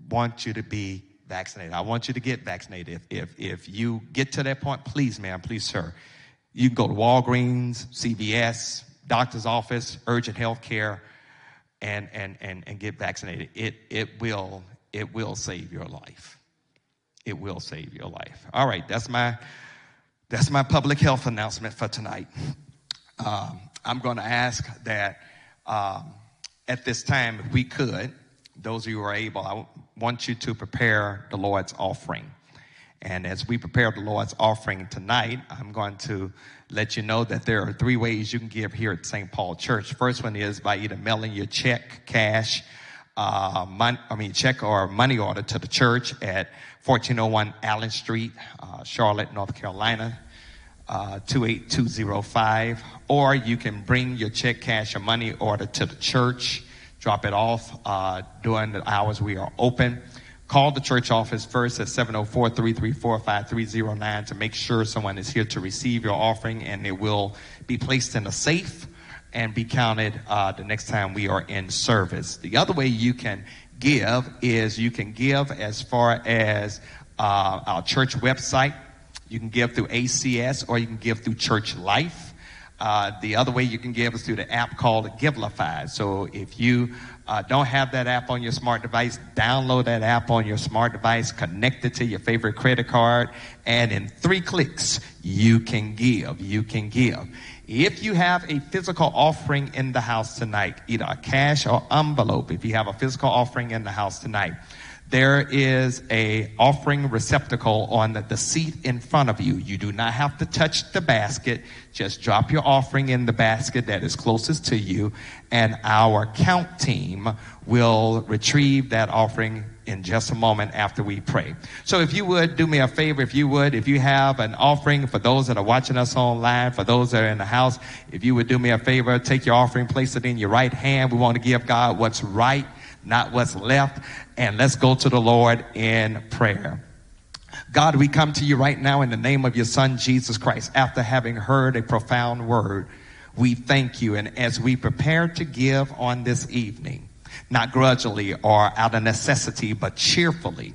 Speaker 1: want you to be vaccinated. I want you to get vaccinated. If, if, if you get to that point, please, ma'am, please, sir, you can go to Walgreens, CVS, doctor's office, urgent health care, and, and, and, and get vaccinated. It, it, will, it will save your life. It will save your life. All right, that's my, that's my public health announcement for tonight. Um, I'm going to ask that um, at this time, if we could, those of you who are able, I want you to prepare the Lord's offering. And as we prepare the Lord's offering tonight, I'm going to let you know that there are three ways you can give here at St. Paul Church. First one is by either mailing your check, cash, uh, mon- I mean, check or money order to the church at 1401 Allen Street, uh, Charlotte, North Carolina. Uh, 28205, or you can bring your check, cash, or money order to the church. Drop it off uh, during the hours we are open. Call the church office first at 704-334-5309 to make sure someone is here to receive your offering and it will be placed in a safe and be counted uh, the next time we are in service. The other way you can give is you can give as far as uh, our church website. You can give through ACS or you can give through Church Life. Uh, the other way you can give is through the app called Givelify. So if you uh, don't have that app on your smart device, download that app on your smart device, connect it to your favorite credit card, and in three clicks, you can give. You can give. If you have a physical offering in the house tonight, either a cash or envelope, if you have a physical offering in the house tonight, there is a offering receptacle on the, seat in front of you. You do not have to touch the basket. Just drop your offering in the basket that is closest to you, and our count team will retrieve that offering in just a moment after we pray. So if you would do me a favor, if you would, if you have an offering for those that are watching us online, for those that are in the house, if you would do me a favor, take your offering, place it in your right hand. We want to give God what's right not what's left. And let's go to the Lord in prayer. God, we come to you right now in the name of your son, Jesus Christ, after having heard a profound word. We thank you. And as we prepare to give on this evening, not grudgingly or out of necessity, but cheerfully,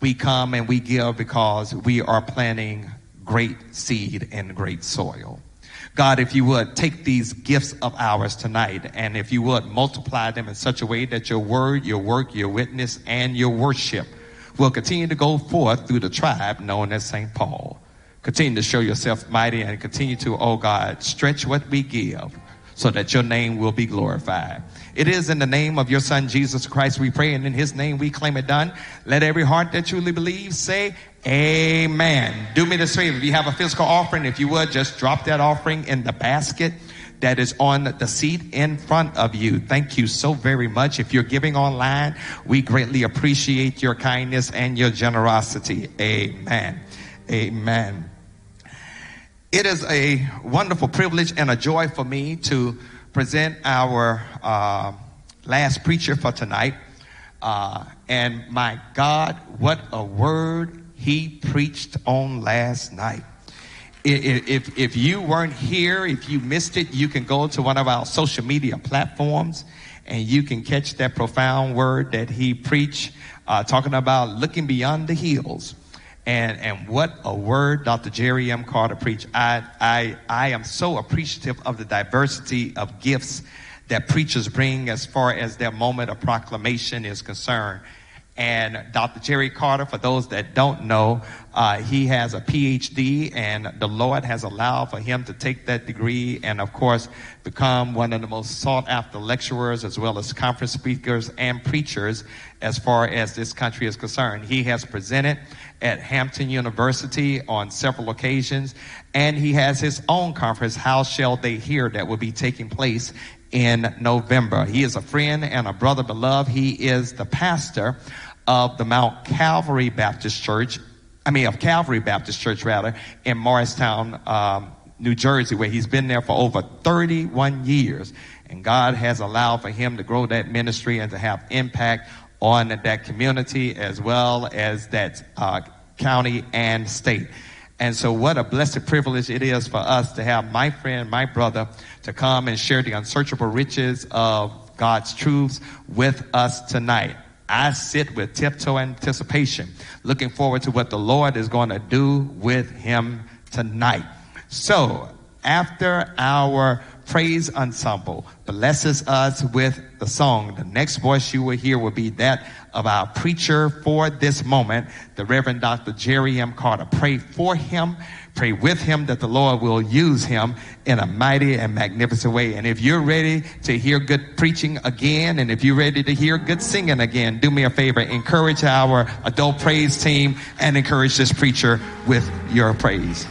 Speaker 1: we come and we give because we are planting great seed in great soil. God, if you would take these gifts of ours tonight and if you would multiply them in such a way that your word, your work, your witness, and your worship will continue to go forth through the tribe known as St. Paul. Continue to show yourself mighty and continue to, oh God, stretch what we give so that your name will be glorified. It is in the name of your son Jesus Christ we pray, and in his name we claim it done. Let every heart that truly believes say, Amen. Do me this favor. If you have a physical offering, if you would, just drop that offering in the basket that is on the seat in front of you. Thank you so very much. If you're giving online, we greatly appreciate your kindness and your generosity. Amen. Amen. It is a wonderful privilege and a joy for me to present our uh, last preacher for tonight. Uh, and my God, what a word he preached on last night. If, if you weren't here, if you missed it, you can go to one of our social media platforms and you can catch that profound word that he preached, uh, talking about looking beyond the hills. And, and what a word Dr. Jerry M. Carter preached. I, I, I am so appreciative of the diversity of gifts that preachers bring as far as their moment of proclamation is concerned. And Dr. Jerry Carter, for those that don't know, uh, he has a PhD, and the Lord has allowed for him to take that degree and, of course, become one of the most sought after lecturers as well as conference speakers and preachers as far as this country is concerned. He has presented at Hampton University on several occasions, and he has his own conference, How Shall They Hear, that will be taking place in November. He is a friend and a brother beloved. He is the pastor of the Mount Calvary Baptist Church, I mean, of Calvary Baptist Church, rather, in Morristown, um, New Jersey, where he's been there for over 31 years. And God has allowed for him to grow that ministry and to have impact on that community as well as that uh, county and state. And so, what a blessed privilege it is for us to have my friend, my brother, to come and share the unsearchable riches of God's truths with us tonight. I sit with tiptoe anticipation, looking forward to what the Lord is going to do with him tonight. So, after our praise ensemble blesses us with the song, the next voice you will hear will be that of our preacher for this moment, the Reverend Dr. Jerry M. Carter. Pray for him. Pray with him that the Lord will use him in a mighty and magnificent way. And if you're ready to hear good preaching again, and if you're ready to hear good singing again, do me a favor. Encourage our adult praise team and encourage this preacher with your praise.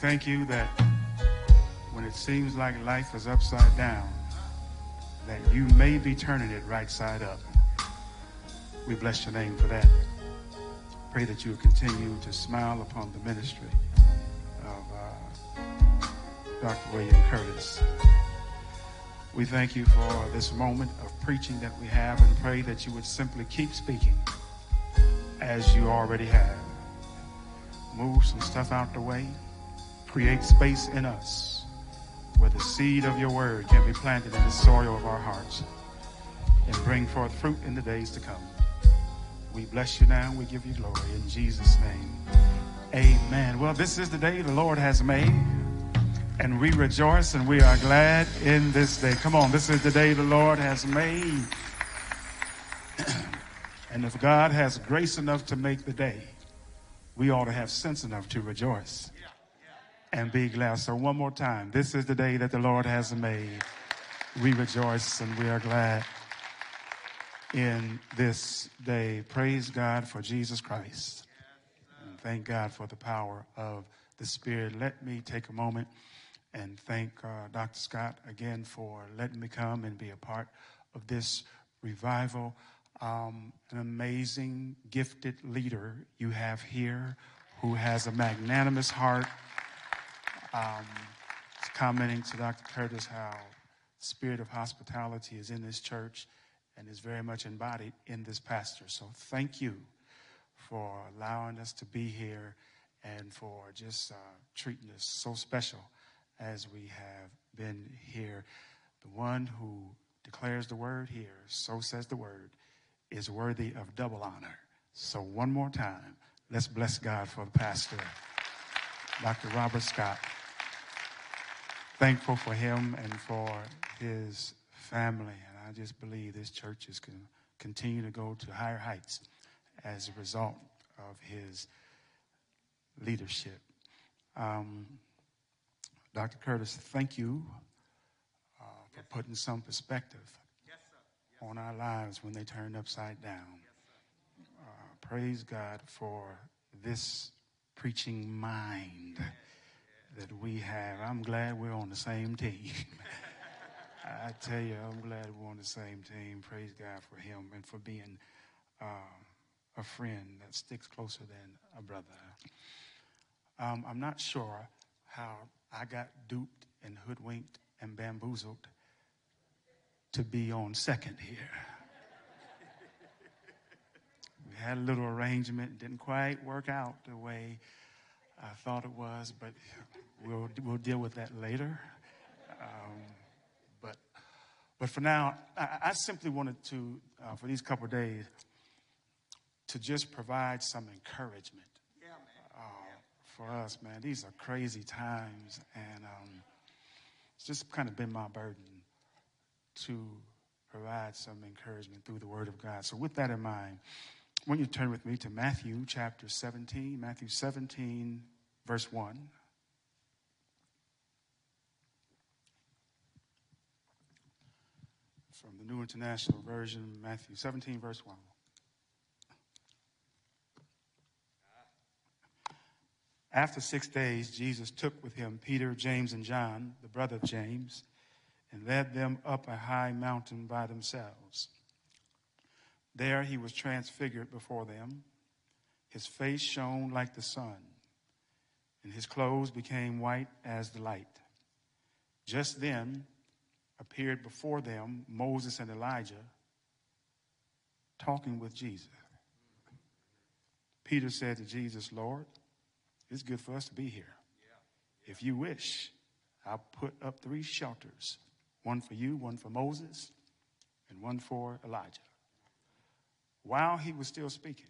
Speaker 5: Thank you that when it seems like life is upside down, that you may be turning it right side up. We bless your name for that. Pray that you continue to smile upon the ministry of uh, Dr. William Curtis. We thank you for this moment of preaching that we have and pray that you would simply keep speaking as you already have. Move some stuff out the way. Create space in us where the seed of your word can be planted in the soil of our hearts and bring forth fruit in the days to come. We bless you now. We give you glory in Jesus' name. Amen. Well, this is the day the Lord has made and we rejoice and we are glad in this day. Come on, this is the day the Lord has made. and if God has grace enough to make the day, we ought to have sense enough to rejoice and be glad. So, one more time, this is the day that the Lord has made. We rejoice and we are glad in this day. Praise God for Jesus Christ. And thank God for the power of the Spirit. Let me take a moment and thank uh, Dr. Scott again for letting me come and be a part of this revival. Um, an amazing, gifted leader you have here who has a magnanimous heart. Um, commenting to Dr. Curtis how the spirit of hospitality is in this church and is very much embodied in this pastor. So thank you for allowing us to be here and for just uh, treating us so special as we have been here. The one who declares the word here, so says the word, is worthy of double honor. So, one more time, let's bless God for the pastor, Dr. Robert Scott. Thankful for him and for his family. And I just believe this church is going to continue to go to higher heights as a result of his leadership. Um, Dr. Curtis, thank you uh, for putting some perspective on our lives when they turned upside down. Uh, praise God for this preaching mind that we have. I'm glad we're on the same team. I tell you, I'm glad we're on the same team. Praise God for him and for being uh, a friend that sticks closer than a brother. Um, I'm not sure how I got duped and hoodwinked and bamboozled to be on second here. we had a little arrangement, didn't quite work out the way I thought it was, but we'll, we'll deal with that later. Um, but, but for now, I, I simply wanted to, uh, for these couple days, to just provide some encouragement for us, man. These are crazy times, and um, it's just kind of been my burden to provide some encouragement through the Word of God. So, with that in mind, I want you to turn with me to Matthew chapter 17, Matthew 17, verse 1. From the New International Version, Matthew 17, verse 1. After six days, Jesus took with him Peter, James, and John, the brother of James, and led them up a high mountain by themselves. There he was transfigured before them. His face shone like the sun, and his clothes became white as the light. Just then appeared before them Moses and Elijah talking with Jesus. Peter said to Jesus, Lord, it's good for us to be here. If you wish, I'll put up three shelters one for you, one for Moses, and one for Elijah. While he was still speaking,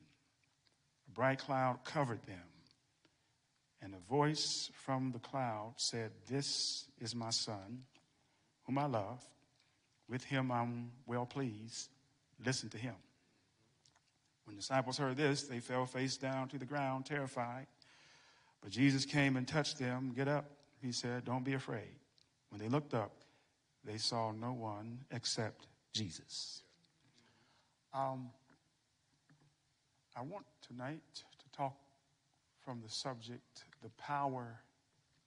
Speaker 5: a bright cloud covered them, and a voice from the cloud said, This is my son, whom I love. With him I'm well pleased. Listen to him. When the disciples heard this, they fell face down to the ground, terrified. But Jesus came and touched them. Get up, he said, don't be afraid. When they looked up, they saw no one except Jesus. Um, I want tonight to talk from the subject, the power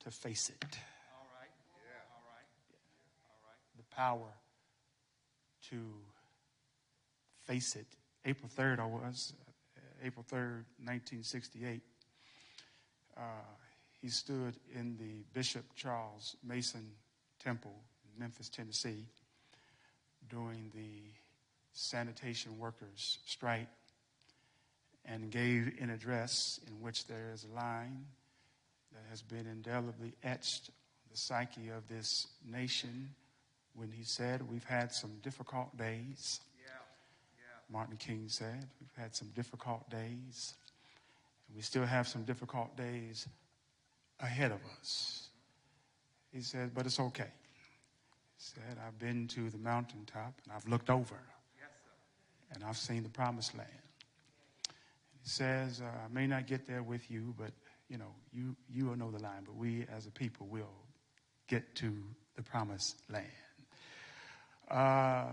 Speaker 5: to face it.
Speaker 1: All right. Yeah. All right.
Speaker 5: All right. The power to face it. April 3rd, I was, uh, April 3rd, 1968. Uh, he stood in the Bishop Charles Mason Temple in Memphis, Tennessee, during the sanitation workers' strike and gave an address in which there is a line that has been indelibly etched the psyche of this nation when he said, We've had some difficult days.
Speaker 1: Yeah. Yeah.
Speaker 5: Martin King said, We've had some difficult days. And we still have some difficult days ahead of us. He said, But it's okay. He said, I've been to the mountaintop and I've looked over
Speaker 1: Yes,
Speaker 5: and I've seen the promised land. He says, uh, I may not get there with you, but you know, you you will know the line, but we as a people will get to the promised land. Uh,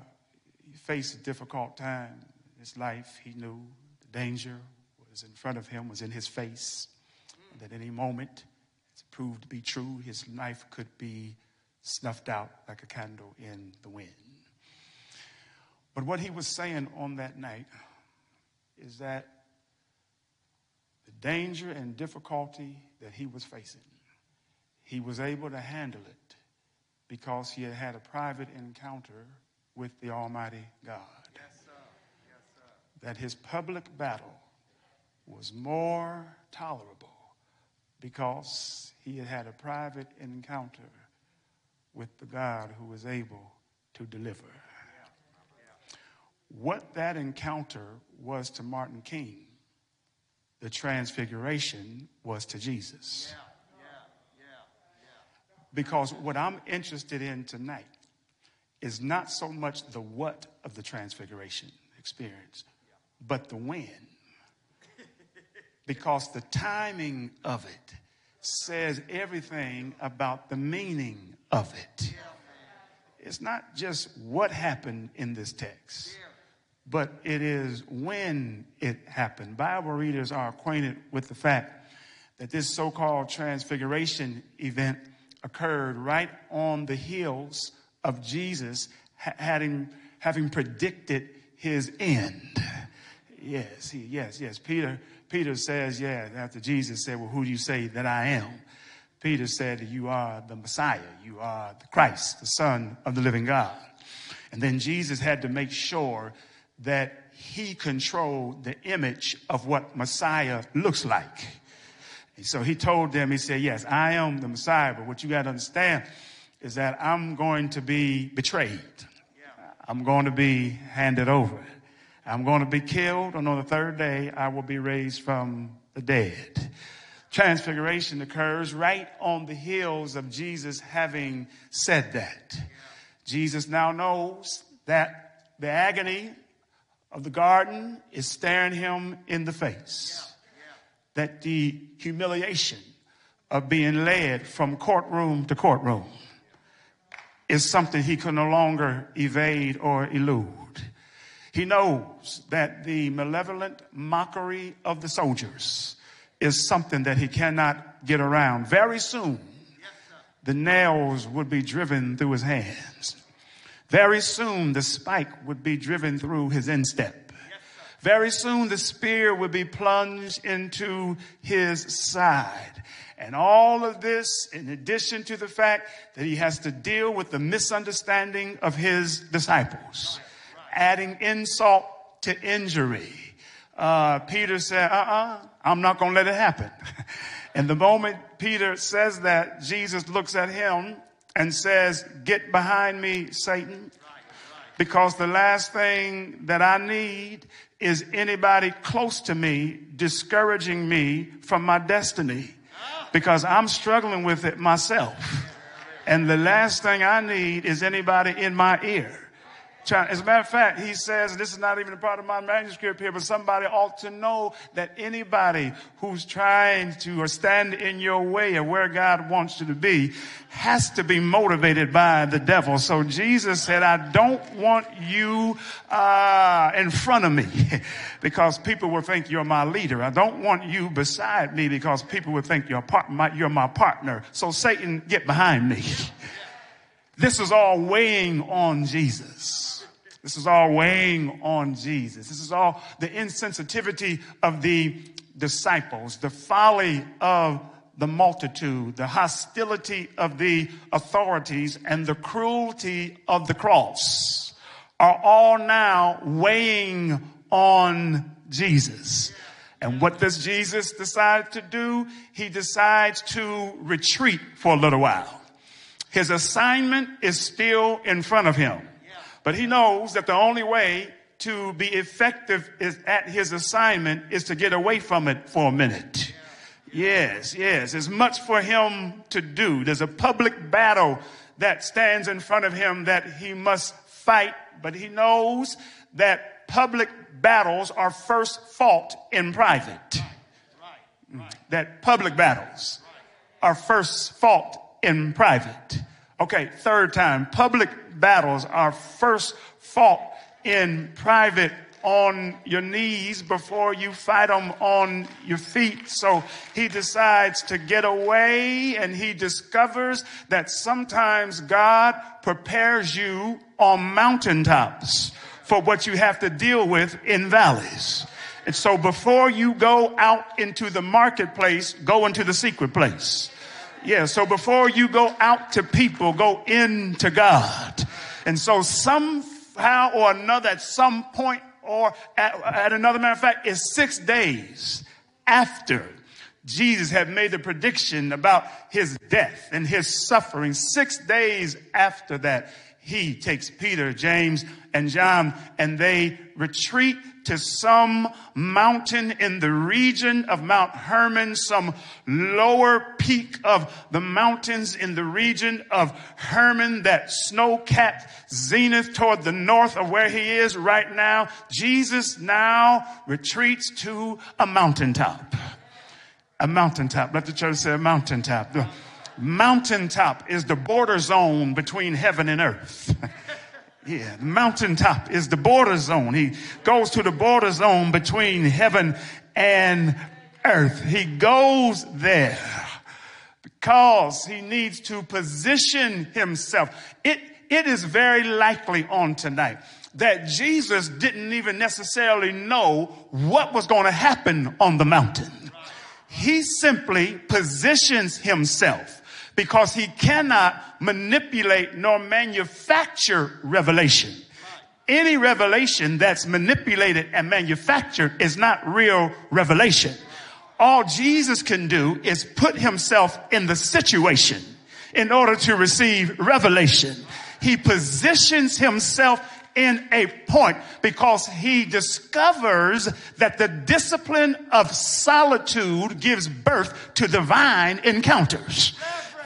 Speaker 5: he faced a difficult time in his life. He knew the danger was in front of him, was in his face. And at any moment, it proved to be true, his life could be snuffed out like a candle in the wind. But what he was saying on that night is that the danger and difficulty that he was facing, he was able to handle it because he had had a private encounter with the Almighty God.
Speaker 1: Yes, sir. Yes, sir.
Speaker 5: That his public battle was more tolerable because he had had a private encounter with the God who was able to deliver. What that encounter was to Martin King, the transfiguration was to Jesus.
Speaker 1: Yeah.
Speaker 5: Because what I'm interested in tonight is not so much the what of the transfiguration experience, but the when. Because the timing of it says everything about the meaning of it. It's not just what happened in this text, but it is when it happened. Bible readers are acquainted with the fact that this so called transfiguration event occurred right on the heels of Jesus having, having predicted his end. Yes, he, yes, yes. Peter, Peter says, yeah, after Jesus said, Well, who do you say that I am? Peter said, You are the Messiah. You are the Christ, the Son of the living God. And then Jesus had to make sure that he controlled the image of what Messiah looks like. And so he told them, he said, Yes, I am the Messiah, but what you got to understand is that I'm going to be betrayed. I'm going to be handed over. I'm going to be killed, and on the third day, I will be raised from the dead. Transfiguration occurs right on the heels of Jesus having said that. Jesus now knows that the agony of the garden is staring him in the face. That the humiliation of being led from courtroom to courtroom is something he can no longer evade or elude. He knows that the malevolent mockery of the soldiers is something that he cannot get around. Very soon, the nails would be driven through his hands. Very soon, the spike would be driven through his instep. Very soon, the spear would be plunged into his side. And all of this, in addition to the fact that he has to deal with the misunderstanding of his disciples, adding insult to injury. Uh, Peter said, uh uh-uh, uh, i am not going to let it happen. and the moment Peter says that, Jesus looks at him and says, Get behind me, Satan. Because the last thing that I need is anybody close to me discouraging me from my destiny. Because I'm struggling with it myself. And the last thing I need is anybody in my ear As a matter of fact, he says, this is not even a part of my manuscript here, but somebody ought to know that anybody who's trying to or stand in your way of where God wants you to be has to be motivated by the devil. So Jesus said, I don't want you uh, in front of me because people will think you're my leader. I don't want you beside me because people will think you're, part, my, you're my partner. So Satan, get behind me. This is all weighing on Jesus. This is all weighing on Jesus. This is all the insensitivity of the disciples, the folly of the multitude, the hostility of the authorities, and the cruelty of the cross are all now weighing on Jesus. And what does Jesus decide to do? He decides to retreat for a little while. His assignment is still in front of him. But he knows that the only way to be effective is at his assignment is to get away from it for a minute. Yes, yes. There's much for him to do. There's a public battle that stands in front of him that he must fight, but he knows that public battles are first fought in private. That public battles are first fought in private. Okay, third time. Public battles are first fought in private on your knees before you fight them on your feet. So he decides to get away and he discovers that sometimes God prepares you on mountaintops for what you have to deal with in valleys. And so before you go out into the marketplace, go into the secret place. Yeah, so before you go out to people, go into God. And so somehow or another, at some point or at, at another matter of fact, is six days after Jesus had made the prediction about his death and his suffering. Six days after that, he takes Peter, James, and John, and they retreat to some mountain in the region of Mount Hermon, some lower peak of the mountains in the region of Hermon, that snow-capped zenith toward the north of where he is right now. Jesus now retreats to a mountaintop. A mountaintop. Let the church say a mountaintop. Mountaintop is the border zone between heaven and earth. Yeah, mountaintop is the border zone. He goes to the border zone between heaven and earth. He goes there because he needs to position himself. It, it is very likely on tonight that Jesus didn't even necessarily know what was going to happen on the mountain. He simply positions himself because he cannot manipulate nor manufacture revelation. Any revelation that's manipulated and manufactured is not real revelation. All Jesus can do is put himself in the situation in order to receive revelation. He positions himself in a point because he discovers that the discipline of solitude gives birth to divine encounters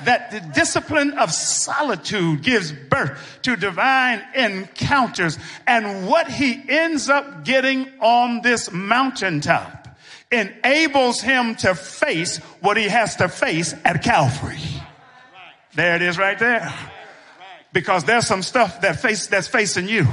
Speaker 5: that the discipline of solitude gives birth to divine encounters. And what he ends up getting on this mountaintop enables him to face what he has to face at Calvary. There it is right there. Because there's some stuff that face, that's facing you.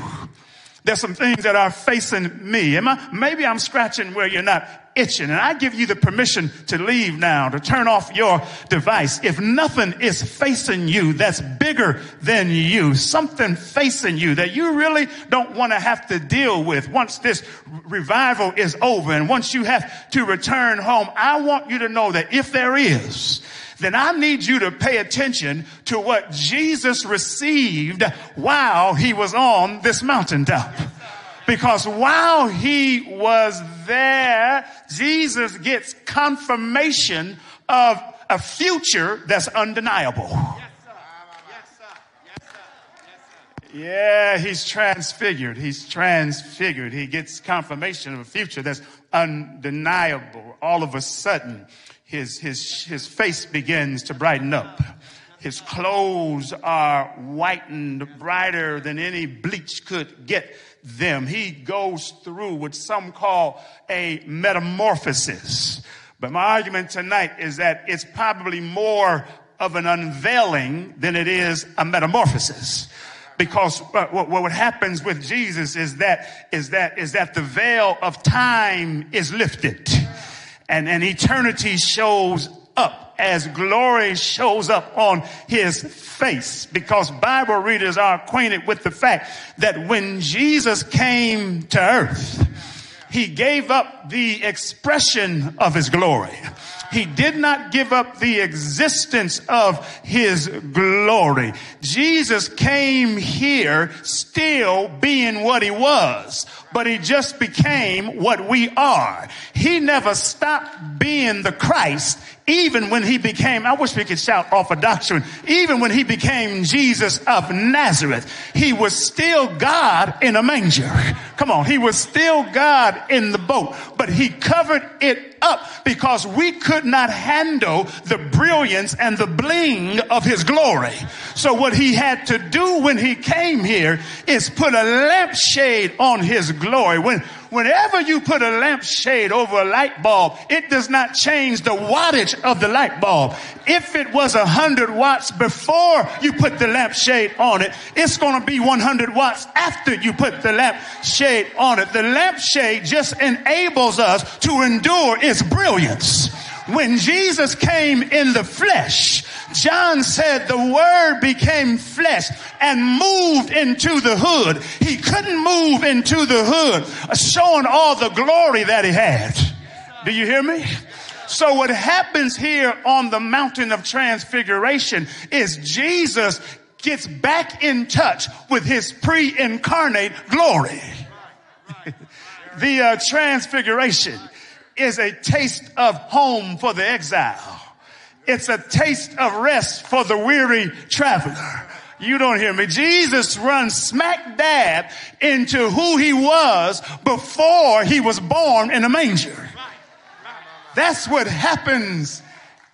Speaker 5: There's some things that are facing me. Am I, maybe I'm scratching where you're not itching. And I give you the permission to leave now, to turn off your device. If nothing is facing you that's bigger than you, something facing you that you really don't want to have to deal with once this revival is over and once you have to return home, I want you to know that if there is, then I need you to pay attention to what Jesus received while he was on this mountaintop. Because while he was there, Jesus gets confirmation of a future that's undeniable. Yes, sir. Yes, sir. Yes, sir. Yes, sir. Yeah, he's transfigured. He's transfigured. He gets confirmation of a future that's undeniable. All of a sudden, his, his, his face begins to brighten up. His clothes are whitened brighter than any bleach could get them. He goes through what some call a metamorphosis. But my argument tonight is that it's probably more of an unveiling than it is a metamorphosis because what, what, happens with Jesus is that is that is that the veil of time is lifted and, and eternity shows up as glory shows up on his face because Bible readers are acquainted with the fact that when Jesus came to earth, he gave up the expression of his glory. He did not give up the existence of his glory. Jesus came here still being what he was, but he just became what we are. He never stopped being the Christ even when he became, I wish we could shout off a doctrine, even when he became Jesus of Nazareth, he was still God in a manger. Come on, he was still God in the boat, but he covered it up because we could not handle the brilliance and the bling of his glory. So what he had to do when he came here is put a lampshade on his glory. When whenever you put a lampshade over a light bulb, it does not change the wattage of the light bulb. If it was a hundred watts before you put the lampshade on it, it's going to be 100 watts after you put the lampshade on it. The lampshade just enables us to endure its brilliance. When Jesus came in the flesh, John said the word became flesh and moved into the hood. He couldn't move into the hood, showing all the glory that he had. Do you hear me? So what happens here on the mountain of transfiguration is Jesus gets back in touch with his pre-incarnate glory. the uh, transfiguration is a taste of home for the exile. It's a taste of rest for the weary traveler. You don't hear me. Jesus runs smack dab into who he was before he was born in a manger. That's what happens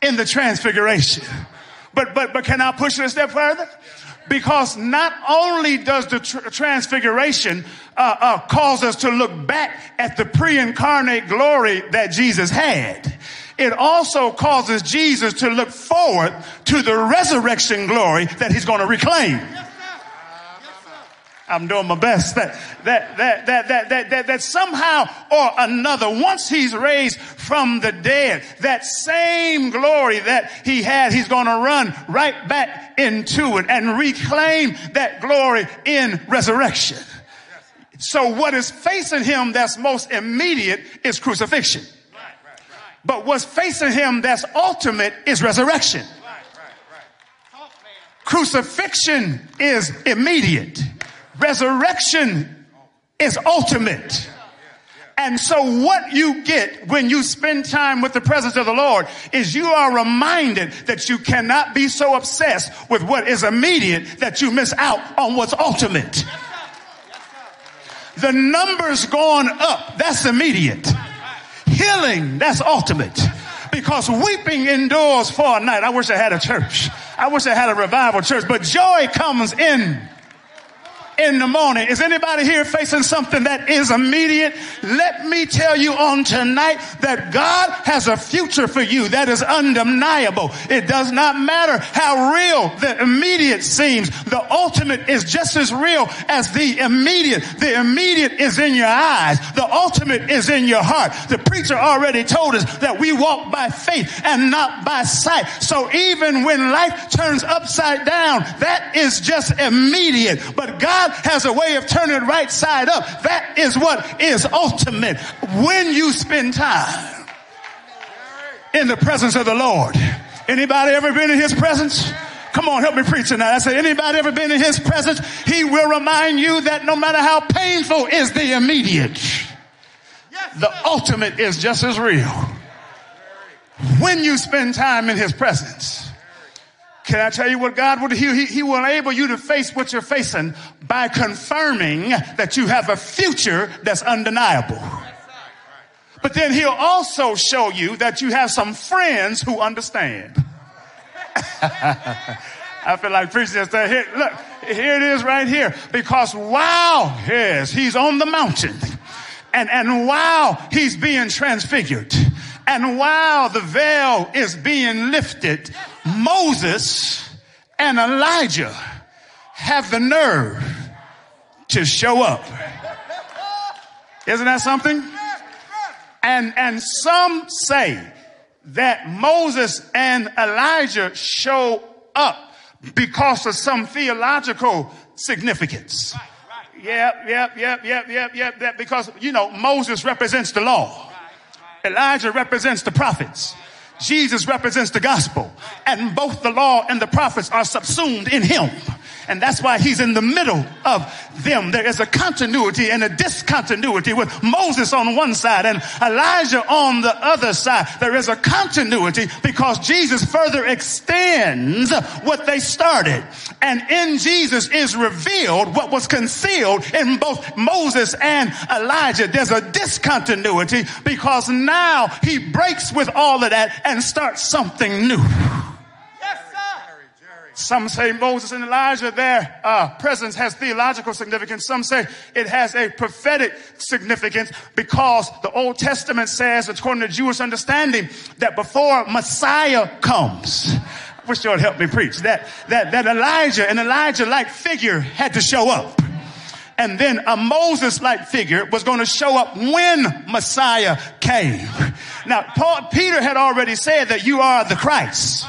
Speaker 5: in the transfiguration. But, but, but can I push it a step further? Because not only does the tr- transfiguration uh, uh, cause us to look back at the pre-incarnate glory that Jesus had, it also causes Jesus to look forward to the resurrection glory that he's going to reclaim. I'm doing my best. That, that, that, that, that, that, that, that somehow or another, once he's raised from the dead, that same glory that he had, he's going to run right back into it and reclaim that glory in resurrection. So what is facing him that's most immediate is crucifixion. But what's facing him that's ultimate is resurrection. Crucifixion is immediate. Resurrection is ultimate. And so what you get when you spend time with the presence of the Lord is you are reminded that you cannot be so obsessed with what is immediate that you miss out on what's ultimate. The numbers going up, that's immediate. Healing, that's ultimate. Because weeping endures for a night. I wish I had a church. I wish I had a revival church, but joy comes in in the morning. Is anybody here facing something that is immediate? Let me tell you on tonight that God has a future for you that is undeniable. It does not matter how real the immediate seems. The ultimate is just as real as the immediate. The immediate is in your eyes. The ultimate is in your heart. The preacher already told us that we walk by faith and not by sight. So even when life turns upside down, that is just immediate. But God has a way of turning right side up. That is what is ultimate. When you spend time in the presence of the Lord. Anybody ever been in his presence? Come on, help me preach tonight. I said, anybody ever been in his presence? He will remind you that no matter how painful is the immediate, the ultimate is just as real. When you spend time in his presence, can I tell you what God will do? He, he will enable you to face what you're facing by confirming that you have a future that's undeniable. But then he'll also show you that you have some friends who understand. I feel like preaching this. Here, look, here it is right here. Because wow, yes, he's on the mountain. And, and wow, he's being transfigured, and while the veil is being lifted, Moses and Elijah have the nerve to show up. Isn't that something? And, and some say that Moses and Elijah show up because of some theological significance. Yep, yep, yep, yep, yep, yep. That because, you know, Moses represents the law. Elijah represents the prophets. Jesus represents the gospel. And both the law and the prophets are subsumed in him. And that's why he's in the middle of them. There is a continuity and a discontinuity with Moses on one side and Elijah on the other side. There is a continuity because Jesus further extends what they started. And in Jesus is revealed what was concealed in both Moses and Elijah. There's a discontinuity because now he breaks with all of that and starts something new. Some say Moses and Elijah, their uh, presence has theological significance. Some say it has a prophetic significance because the Old Testament says, according to Jewish understanding, that before Messiah comes, I wish you would help me preach, that, that, that Elijah, an Elijah-like figure had to show up. And then a Moses-like figure was going to show up when Messiah came. Now, Paul, Peter had already said that you are the Christ.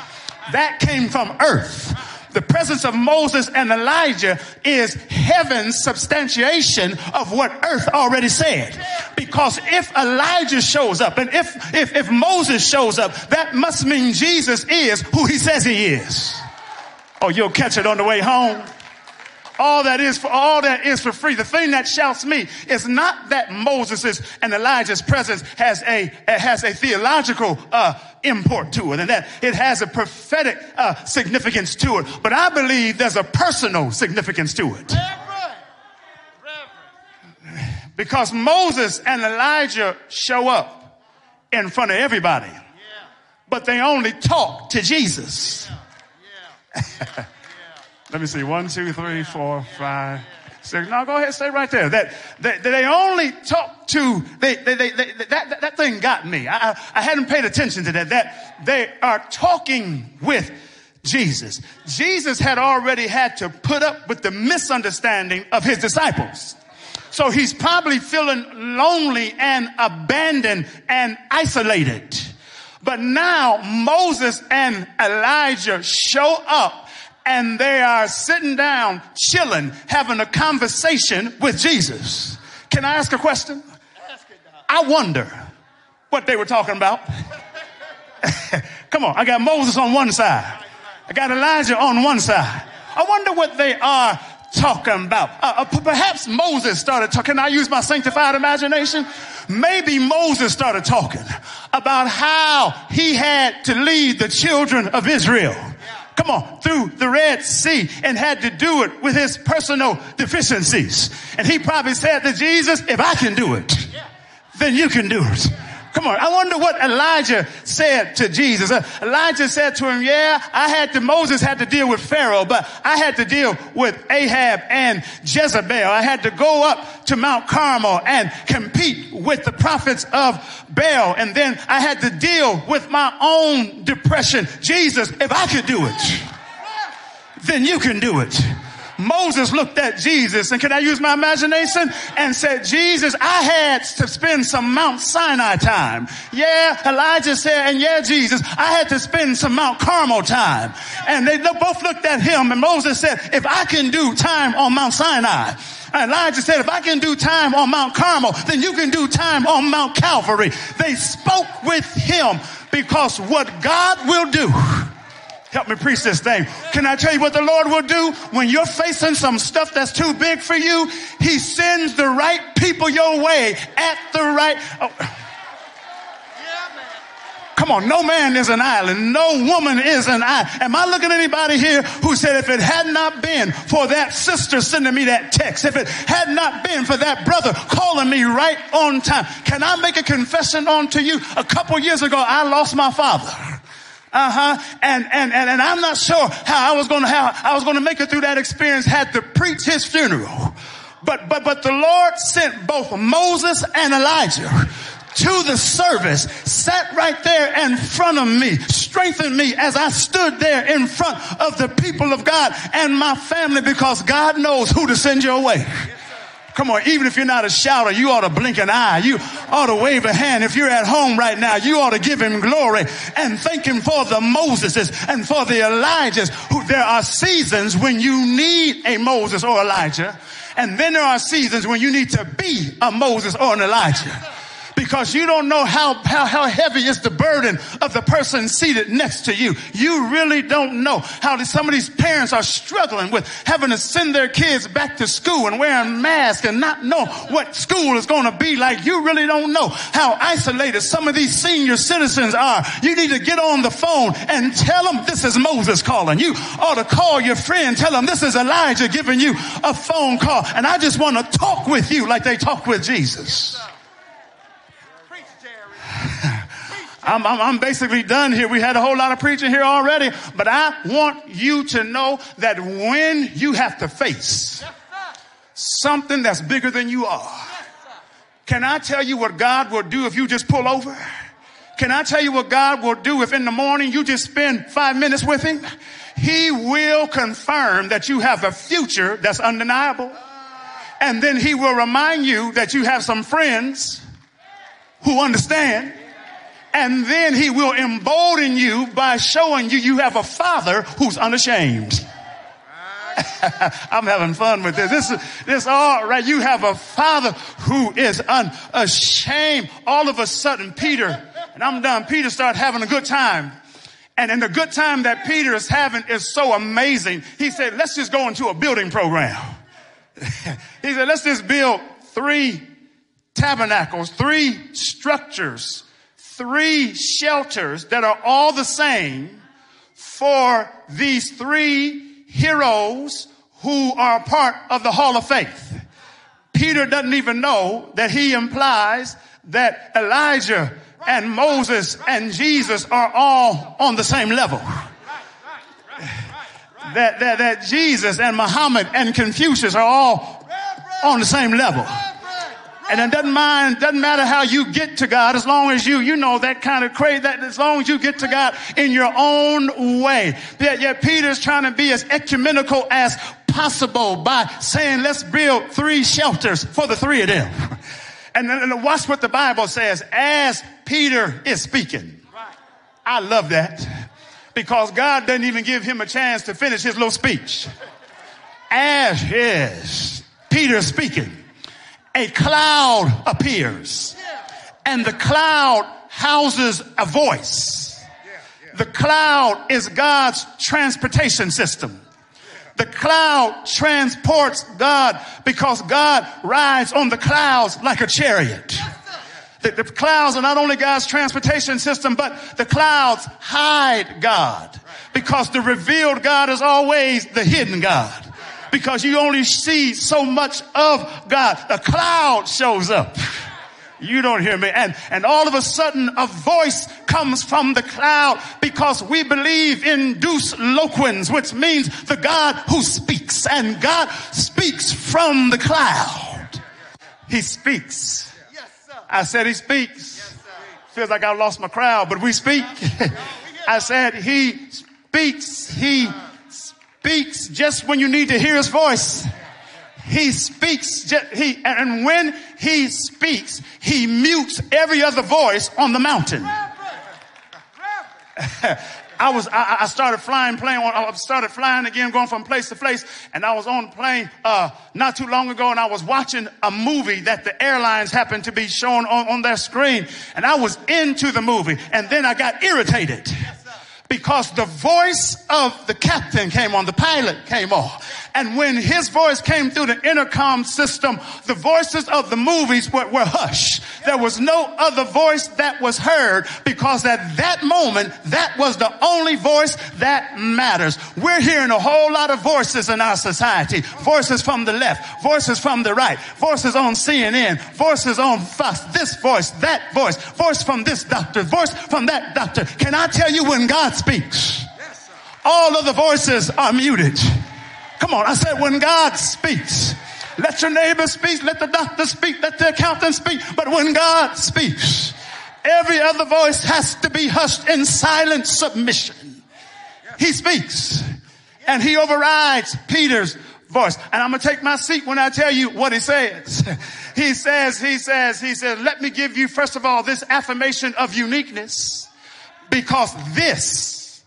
Speaker 5: That came from earth. The presence of Moses and Elijah is heaven's substantiation of what earth already said. Because if Elijah shows up and if, if, if Moses shows up, that must mean Jesus is who he says he is. Oh, you'll catch it on the way home. All that is for all that is for free. The thing that shouts me is not that Moses's and Elijah's presence has a has a theological uh, import to it, and that it has a prophetic uh, significance to it. But I believe there's a personal significance to it. Because Moses and Elijah show up in front of everybody, but they only talk to Jesus. Let me see. One, two, three, four, five, six. No, go ahead. Stay right there. That, that, that they only talk to, they, they, they, they that, that, that thing got me. I, I hadn't paid attention to that. That they are talking with Jesus. Jesus had already had to put up with the misunderstanding of his disciples. So he's probably feeling lonely and abandoned and isolated. But now Moses and Elijah show up and they are sitting down, chilling, having a conversation with Jesus. Can I ask a question? I wonder what they were talking about. Come on, I got Moses on one side, I got Elijah on one side. I wonder what they are talking about. Uh, uh, perhaps Moses started talking. Can I use my sanctified imagination. Maybe Moses started talking about how he had to lead the children of Israel come on, through the Red Sea and had to do it with his personal deficiencies. And he probably said to Jesus, if I can do it, then you can do it. Come on. I wonder what Elijah said to Jesus. Uh, Elijah said to him, yeah, I had to, Moses had to deal with Pharaoh, but I had to deal with Ahab and Jezebel. I had to go up to Mount Carmel and compete with the prophets of Baal. And then I had to deal with my own depression. Jesus, if I could do it, then you can do it. Moses looked at Jesus, and can I use my imagination? And said, Jesus, I had to spend some Mount Sinai time. Yeah, Elijah said, and yeah, Jesus, I had to spend some Mount Carmel time. And they both looked at him, and Moses said, if I can do time on Mount Sinai, Elijah said, if I can do time on Mount Carmel, then you can do time on Mount Calvary. They spoke with him because what God will do Help me preach this thing. Can I tell you what the Lord will do when you're facing some stuff that's too big for you? He sends the right people your way at the right. Oh. Come on, no man is an island. No woman is an island. Am I looking at anybody here who said if it had not been for that sister sending me that text, if it had not been for that brother calling me right on time, can I make a confession on to you? A couple years ago, I lost my father. Uh-huh. And, and, and, and I'm not sure how I was to, how I was to make it through that experience had to preach his funeral. But, but, but the Lord sent both Moses and Elijah to the service, sat right there in front of me, strengthened me as I stood there in front of the people of God and my family because God knows who to send your way. Come on, even if you're not a shouter, you ought to blink an eye. You ought to wave a hand. If you're at home right now, you ought to give him glory and thank him for the Moseses and for the Elijahs. Who there are seasons when you need a Moses or Elijah, and then there are seasons when you need to be a Moses or an Elijah because you don't know how, how, how heavy is the burden of the person seated next to you. You really don't know how some of these parents are struggling with having to send their kids back to school and wearing masks and not know what school is going to be like. You really don't know how isolated some of these senior citizens are. You need to get on the phone and tell them this is Moses calling. You ought to call your friend, tell them this is Elijah giving you a phone call. And I just want to talk with you like they talk with Jesus. I'm, I'm, I'm, basically done here. We had a whole lot of preaching here already, but I want you to know that when you have to face something that's bigger than you are, can I tell you what God will do if you just pull over? Can I tell you what God will do if in the morning you just spend five minutes with Him? He will confirm that you have a future that's undeniable. And then He will remind you that you have some friends who understand and then he will embolden you by showing you you have a father who's unashamed. I'm having fun with this. This is this all right. You have a father who is unashamed. All of a sudden, Peter, and I'm done. Peter started having a good time. And in the good time that Peter is having is so amazing. He said, let's just go into a building program. he said, let's just build three tabernacles, three structures three shelters that are all the same for these three heroes who are part of the Hall of Faith. Peter doesn't even know that he implies that Elijah and Moses and Jesus are all on the same level. That, that, that Jesus and Muhammad and Confucius are all on the same level. And it doesn't mind, doesn't matter how you get to God, as long as you, you know, that kind of crazy, that as long as you get to God in your own way. Yet, yet Peter's trying to be as ecumenical as possible by saying, let's build three shelters for the three of them. And then watch what the Bible says as Peter is speaking. I love that because God doesn't even give him a chance to finish his little speech. As is Peter speaking a cloud appears and the cloud houses a voice. The cloud is God's transportation system. The cloud transports God because God rides on the clouds like a chariot. The, the, clouds are not only God's transportation system, but the clouds hide God because the revealed God is always the hidden God because you only see so much of God. A cloud shows up. You don't hear me. And, and all of a sudden a voice comes from the cloud because we believe in Deus loquens, which means the God who speaks and God speaks from the cloud. He speaks. I said he speaks. Feels like I lost my crowd, but we speak. I said he speaks. He speaks just when you need to hear his voice. He speaks, just, he, and when he speaks, he mutes every other voice on the mountain. I was, I, I, started flying plane, I started flying again, going from place to place, and I was on a plane, uh, not too long ago, and I was watching a movie that the airlines happened to be showing on, on their screen, and I was into the movie, and then I got irritated because the voice of the captain came on, the pilot came on. And when his voice came through the intercom system, the voices of the movies were, were hushed. There was no other voice that was heard because at that moment, that was the only voice that matters. We're hearing a whole lot of voices in our society. Voices from the left, voices from the right, voices on CNN, voices on Fox, this voice, that voice, voice from this doctor, voice from that doctor. Can I tell you when God speaks? All of the voices are muted. Come on, I said when God speaks, let your neighbor speak, let the doctor speak, let the accountant speak, but when God speaks, every other voice has to be hushed in silent submission. He speaks and he overrides Peter's voice. And I'm going to take my seat when I tell you what he says. He says, he says, he says, let me give you first of all this affirmation of uniqueness because this,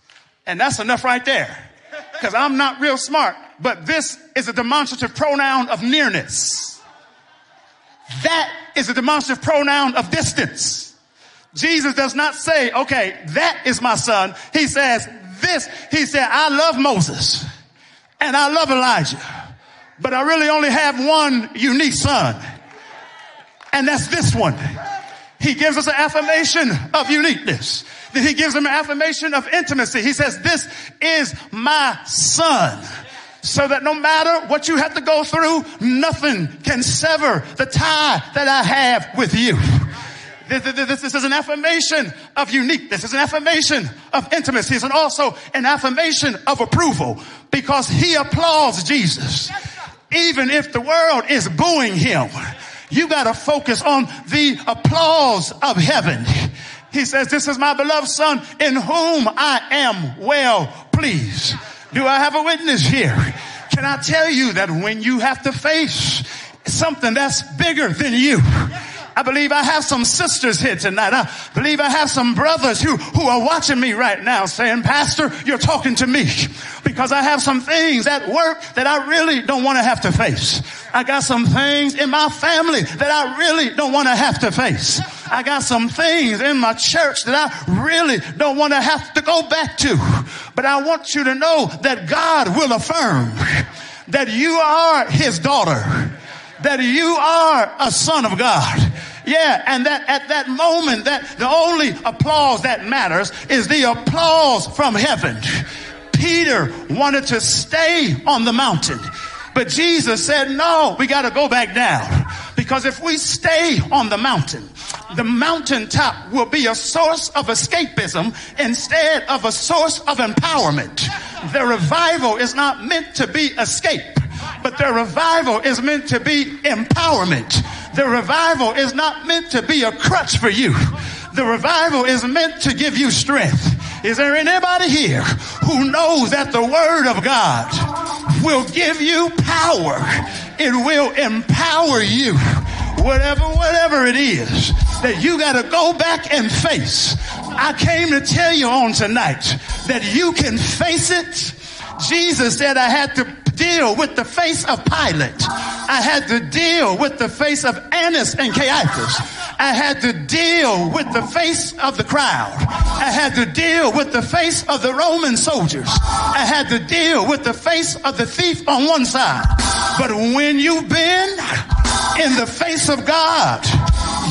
Speaker 5: and that's enough right there because I'm not real smart, but this is a demonstrative pronoun of nearness. That is a demonstrative pronoun of distance. Jesus does not say, okay, that is my son. He says this. He said, I love Moses and I love Elijah, but I really only have one unique son. And that's this one. He gives us an affirmation of uniqueness. Then he gives them an affirmation of intimacy. He says, this is my son. So that no matter what you have to go through, nothing can sever the tie that I have with you. This, this, this, is an affirmation of uniqueness. Is an affirmation of intimacy. It's also an affirmation of approval because he applauds Jesus. Even if the world is booing him, you got to focus on the applause of heaven. He says, this is my beloved son in whom I am well pleased. Do I have a witness here? Can I tell you that when you have to face something that's bigger than you, I believe I have some sisters here tonight. I believe I have some brothers who, who are watching me right now saying, Pastor, you're talking to me because I have some things at work that I really don't want to have to face. I got some things in my family that I really don't want to have to face. I got some things in my church that I really don't want to have to go back to. But I want you to know that God will affirm that you are his daughter, that you are a son of God. Yeah, and that at that moment, that the only applause that matters is the applause from heaven. Peter wanted to stay on the mountain. But Jesus said, no, we got to go back down. Because if we stay on the mountain, the mountaintop will be a source of escapism instead of a source of empowerment. The revival is not meant to be escape, but the revival is meant to be empowerment. The revival is not meant to be a crutch for you. The revival is meant to give you strength. Is there anybody here who knows that the word of God will give you power? It will empower you. Whatever, whatever it is that you got to go back and face. I came to tell you on tonight that you can face it. Jesus said I had to deal with the face of Pilate. I had to deal with the face of Annas and Caiaphas. I had to deal with the face of the crowd. I had to deal with the face of the Roman soldiers. I had to deal with the face of the thief on one side. But when you've been in the face of God,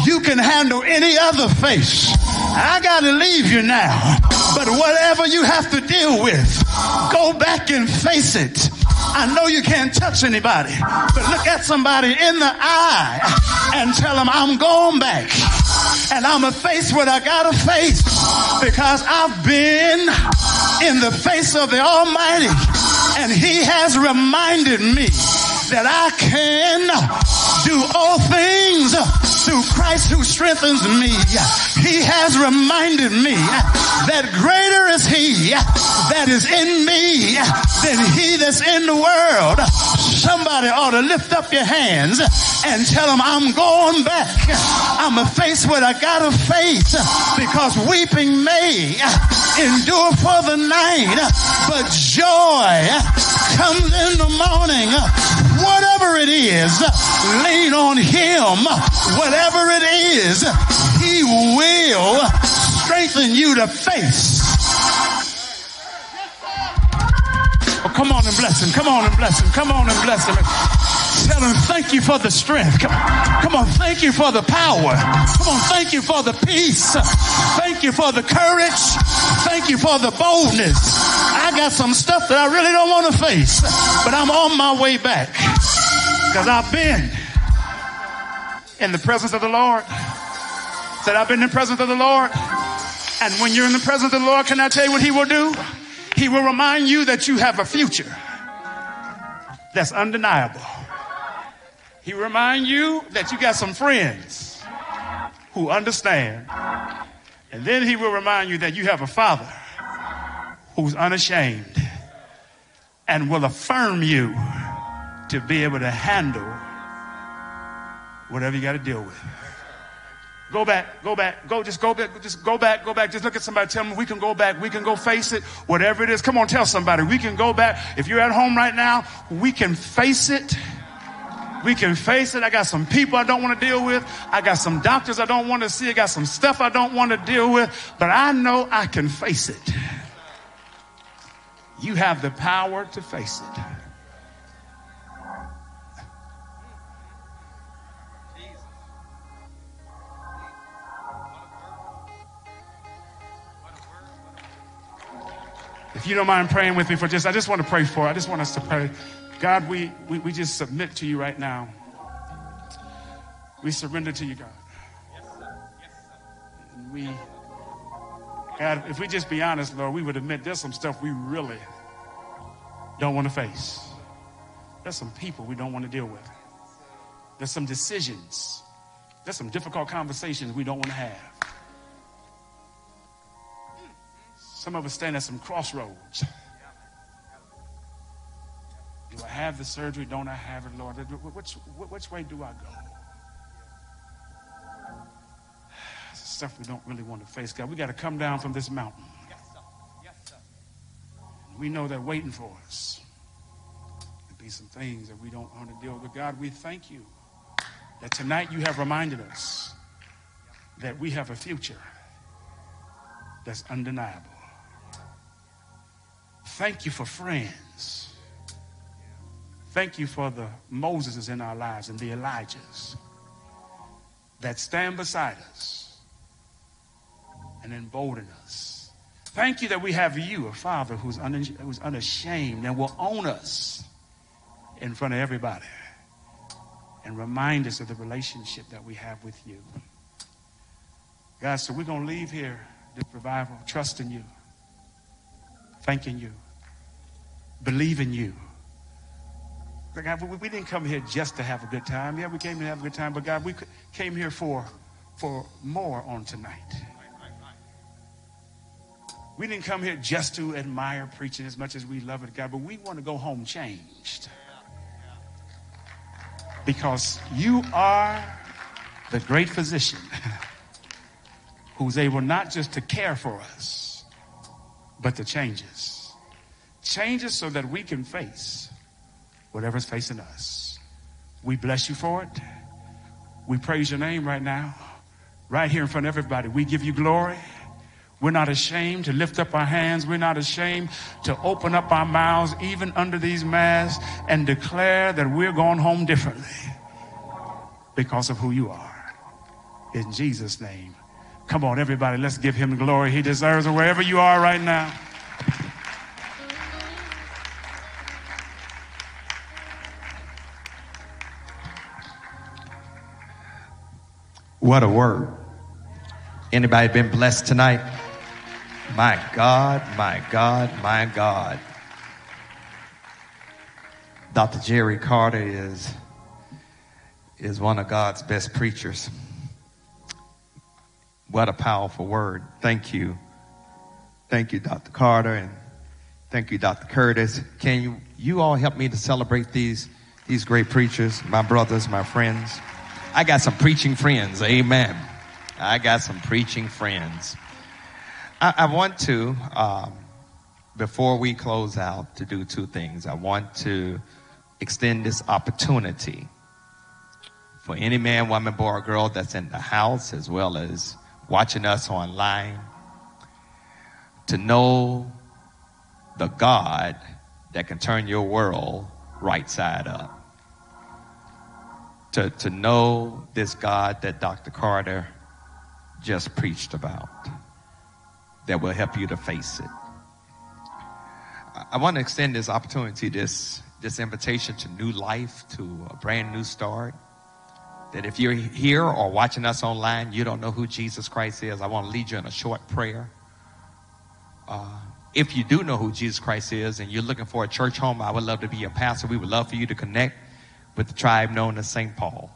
Speaker 5: you can handle any other face. I gotta leave you now. But whatever you have to deal with, go back and face it. I know you can't touch anybody, but look at somebody in the eye and tell them I'm going back and I'm going to face what I got to face because I've been in the face of the Almighty and He has reminded me that I can do all things through Christ who strengthens me. He has reminded me that greater is He that is in me than He that's in the world. Somebody ought to lift up your hands and tell them, I'm going back. I'm to face what I got to face because weeping may endure for the night, but joy comes in the morning. Whatever it is, lean on Him. Whatever it is, He will strengthen you to face. Come on and bless him. Come on and bless him. Come on and bless him. Tell him, thank you for the strength. Come, come on, thank you for the power. Come on, thank you for the peace. Thank you for the courage. Thank you for the boldness. I got some stuff that I really don't want to face, but I'm on my way back because I've been in the presence of the Lord. Said, I've been in the presence of the Lord. And when you're in the presence of the Lord, can I tell you what He will do? He will remind you that you have a future that's undeniable. He will remind you that you got some friends who understand. And then he will remind you that you have a father who's unashamed and will affirm you to be able to handle whatever you got to deal with. Go back, go back, go, just go back, just go back, go back. Just look at somebody, tell them we can go back, we can go face it, whatever it is. Come on, tell somebody, we can go back. If you're at home right now, we can face it. We can face it. I got some people I don't want to deal with. I got some doctors I don't want to see. I got some stuff I don't want to deal with, but I know I can face it. You have the power to face it. If you don't mind praying with me for just, I just want to pray for, I just want us to pray. God, we, we, we just submit to you right now. We surrender to you, God. Yes sir yes sir And we, God, if we just be honest, Lord, we would admit there's some stuff we really don't want to face. There's some people we don't want to deal with. There's some decisions. There's some difficult conversations we don't want to have. Some of us stand at some crossroads. Do I have the surgery? Don't I have it, Lord? Which, which way do I go? Stuff we don't really want to face, God. We got to come down from this mountain. We know they're waiting for us to be some things that we don't want to deal with. God, we thank you that tonight you have reminded us that we have a future that's undeniable. Thank you for friends. Thank you for the Moseses in our lives and the Elijahs that stand beside us and embolden us. Thank you that we have you, a father who's, un- who's unashamed and will own us in front of everybody and remind us of the relationship that we have with you. God, so we're going to leave here this revival, trusting you, thanking you, believing you. God, we didn't come here just to have a good time. Yeah, we came to have a good time, but God, we came here for, for more on tonight. We didn't come here just to admire preaching as much as we love it, God, but we want to go home changed. Because you are the great physician who's able not just to care for us, but to change us. Change us so that we can face whatever's facing us. We bless you for it. We praise your name right now, right here in front of everybody. We give you glory. We're not ashamed to lift up our hands. We're not ashamed to open up our mouths, even under these masks, and declare that we're going home differently because of who you are. In Jesus' name. Come on, everybody, let's give him glory. He deserves it wherever you are right now.
Speaker 1: What a word. Anybody been blessed tonight? My God, my God, my God. Dr. Jerry Carter is, is one of God's best preachers. What a powerful word. Thank you. Thank you, Dr. Carter, and thank you, Dr. Curtis. Can you, you all help me to celebrate these, these great preachers, my brothers, my friends? I got some preaching friends. Amen. I got some preaching friends. I, I want to, um, before we close out, to do two things. I want to extend this opportunity for any man, woman, boy, or girl that's in the house as well as watching us online to know the God that can turn your world right side up. To, to know this God that Dr. Carter just preached about that will help you to face it. I, want to extend this opportunity, this, this invitation to new life, to a brand new start. That if you're here or watching us online, you don't know who Jesus Christ is, I want to lead you in a short prayer. Uh, if you do know who Jesus Christ is and you're looking for a church home, I would love to be your pastor. We would love for you to connect with the tribe known as St. Paul.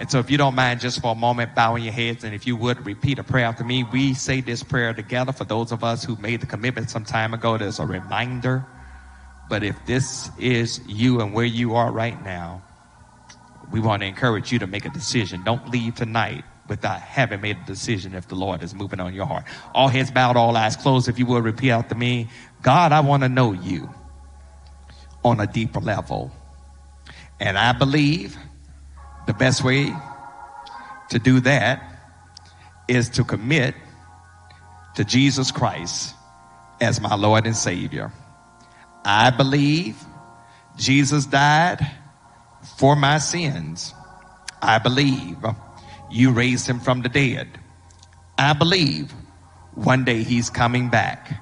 Speaker 1: And so if you don't mind just for a moment bowing your heads and if you would repeat a prayer after me, we say this prayer together for those of us who made the commitment some time ago. There's a reminder. But if this is you and where you are right now, we want to encourage you to make a decision. Don't leave tonight without having made a decision if the Lord is moving on your heart. All heads bowed, all eyes closed. If you will repeat after me, God, I want to know you on a deeper level. And I believe the best way to do that is to commit to Jesus Christ as my Lord and Savior. I believe Jesus died for my sins. I believe you raised him from the dead. I believe one day he's coming back.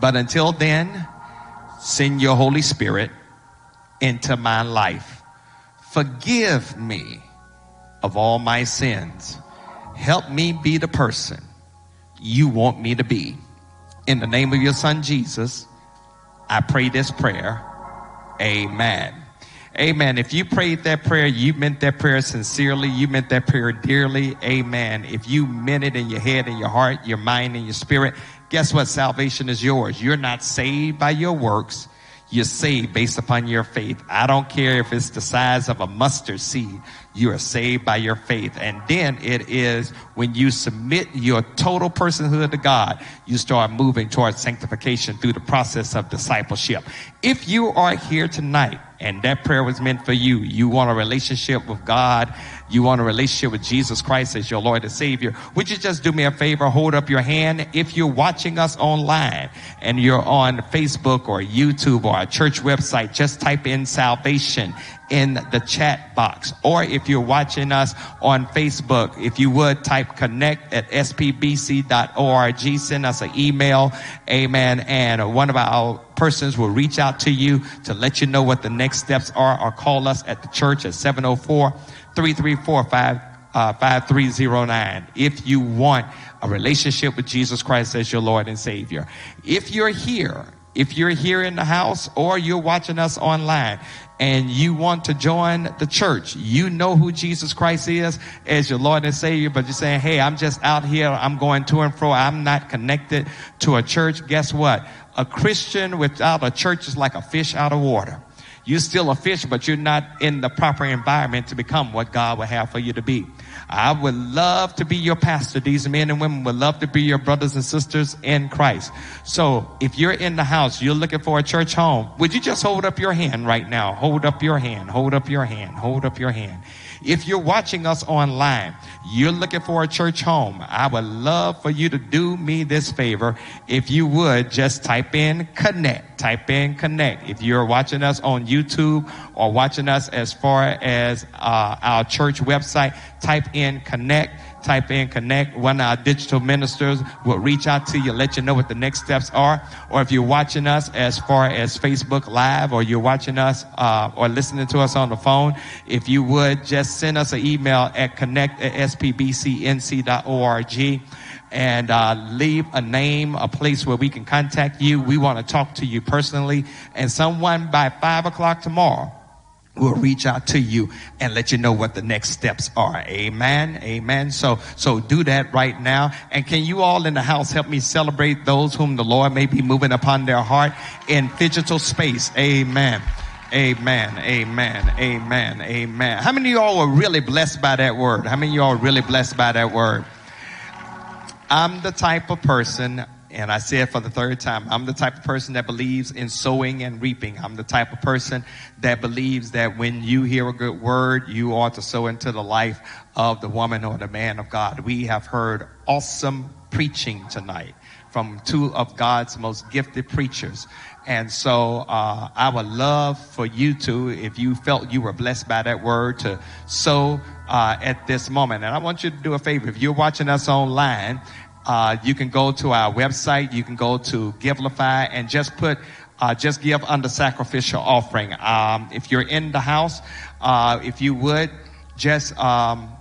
Speaker 1: But until then, send your Holy Spirit into my life. Forgive me of all my sins. Help me be the person you want me to be. In the name of your son Jesus, I pray this prayer. Amen. Amen. If you prayed that prayer, you meant that prayer sincerely. You meant that prayer dearly. Amen. If you meant it in your head and your heart, your mind and your spirit, guess what? Salvation is yours. You're not saved by your works. You're saved based upon your faith. I don't care if it's the size of a mustard seed. You are saved by your faith. And then it is when you submit your total personhood to God, you start moving towards sanctification through the process of discipleship. If you are here tonight and that prayer was meant for you, you want a relationship with God, you want a relationship with Jesus Christ as your Lord and Savior, would you just do me a favor? Hold up your hand. If you're watching us online and you're on Facebook or YouTube or a church website, just type in salvation in the chat box. Or if you're watching us on Facebook, if you would type connect at spbc.org, send us an email. Amen. And one of our persons will reach out to you to let you know what the next steps are or call us at the church at 704 334 5309 uh, if you want a relationship with Jesus Christ as your Lord and Savior. If you're here, if you're here in the house or you're watching us online and you want to join the church, you know who Jesus Christ is as your Lord and Savior, but you're saying, Hey, I'm just out here. I'm going to and fro. I'm not connected to a church. Guess what? A Christian without a church is like a fish out of water. You're still a fish, but you're not in the proper environment to become what God would have for you to be. I would love to be your pastor. These men and women would love to be your brothers and sisters in Christ. So if you're in the house, you're looking for a church home, would you just hold up your hand right now? Hold up your hand, hold up your hand, hold up your hand. If you're watching us online, you're looking for a church home. I would love for you to do me this favor. If you would just type in connect, type in connect. If you're watching us on YouTube or watching us as far as uh, our church website, type in connect type in connect. One of our digital ministers will reach out to you, let you know what the next steps are. Or if you're watching us as far as Facebook Live or you're watching us uh, or listening to us on the phone, if you would just send us an email at connect at spbcnc.org and uh, leave a name, a place where we can contact you. We want to talk to you personally. And someone by five o'clock tomorrow will reach out to you and let you know what the next steps are. Amen. Amen. So, so do that right now. And can you all in the house help me celebrate those whom the Lord may be moving upon their heart in digital space? Amen. Amen. Amen. Amen. Amen. How many of y'all were really blessed by that word? How many of y'all really blessed by that word? I'm the type of person and I say it for the third time. I'm the type of person that believes in sowing and reaping. I'm the type of person that believes that when you hear a good word, you ought to sow into the life of the woman or the man of God. We have heard awesome preaching tonight from two of God's most gifted preachers. And so uh, I would love for you to, if you felt you were blessed by that word, to sow uh, at this moment. And I want you to do a favor. If you're watching us online, uh, you can go to our website. You can go to Givelify and just put uh, just give under sacrificial offering. Um, if you're in the house, uh, if you would just um,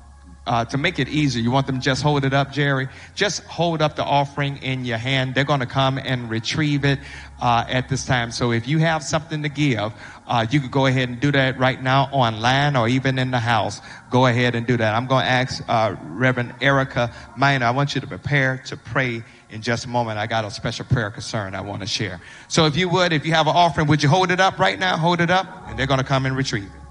Speaker 1: uh, to make it easier, you want them just hold it up, Jerry. Just hold up the offering in your hand. They're going to come and retrieve it uh, at this time. So if you have something to give, uh, you could go ahead and do that right now online or even in the house. Go ahead and do that. I'm going to ask uh, Reverend Erica Minor. I want you to prepare to pray in just a moment. I got a special prayer concern I want to share. So if you would, if you have an offering, would you hold it up right now? Hold it up, and they're going to come and retrieve it.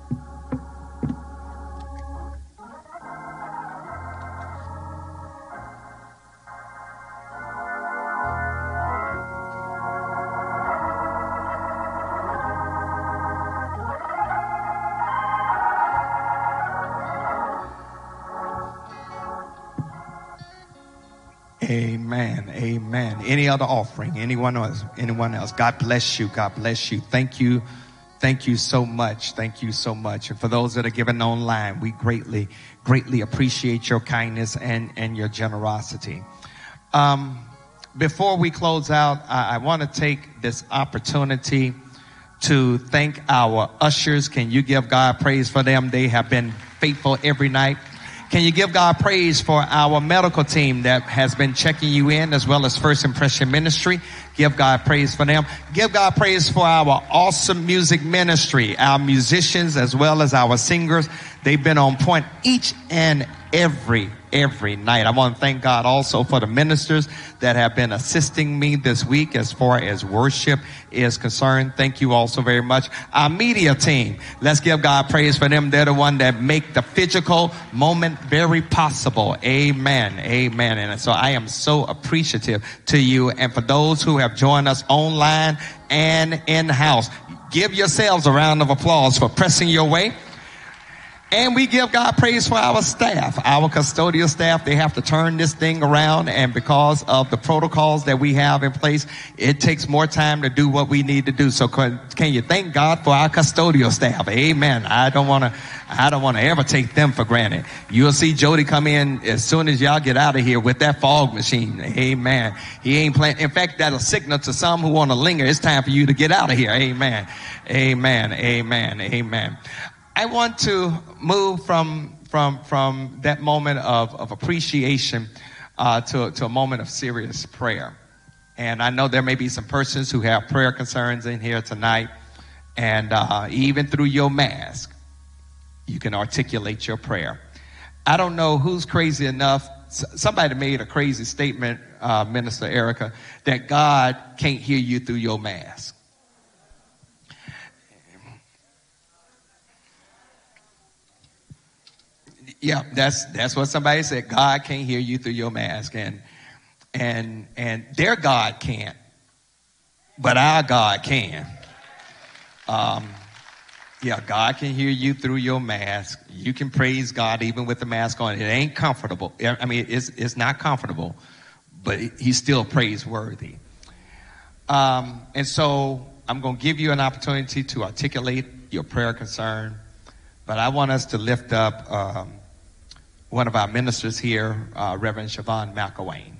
Speaker 1: Amen. Amen. Any other offering? Anyone else? Anyone else? God bless you. God bless you. Thank you. Thank you so much. Thank you so much. And for those that are giving online, we greatly, greatly appreciate your kindness and, and your generosity. Um, before we close out, I, I want to take this opportunity to thank our ushers. Can you give God praise for them? They have been faithful every night. Can you give God praise for our medical team that has been checking you in as well as First Impression Ministry? Give God praise for them. Give God praise for our awesome music ministry, our musicians as well as our singers. They've been on point each and every every night. I want to thank God also for the ministers that have been assisting me this week as far as worship is concerned. Thank you all so very much. Our media team, let's give God praise for them. They're the one that make the physical moment very possible. Amen. Amen. And so I am so appreciative to you and for those who have joined us online and in house. Give yourselves a round of applause for pressing your way. And we give God praise for our staff, our custodial staff. They have to turn this thing around. And because of the protocols that we have in place, it takes more time to do what we need to do. So can, can you thank God for our custodial staff? Amen. I don't want to, I don't want to ever take them for granted. You'll see Jody come in as soon as y'all get out of here with that fog machine. Amen. He ain't playing. In fact, that'll signal to some who want to linger. It's time for you to get out of here. Amen. Amen. Amen. Amen. I want to move from from from that moment of, of appreciation uh, to, to a moment of serious prayer. And I know there may be some persons who have prayer concerns in here tonight, and uh, even through your mask, you can articulate your prayer. I don't know who's crazy enough. Somebody made a crazy statement, uh, Minister Erica, that God can't hear you through your mask. Yeah, that's that's what somebody said. God can't hear you through your mask, and and and their God can't, but our God can. Um, yeah, God can hear you through your mask. You can praise God even with the mask on. It ain't comfortable. I mean, it's it's not comfortable, but He's still praiseworthy. Um, and so I'm going to give you an opportunity to articulate your prayer concern, but I want us to lift up. Um, one of our ministers here, uh, Reverend Siobhan McElwain.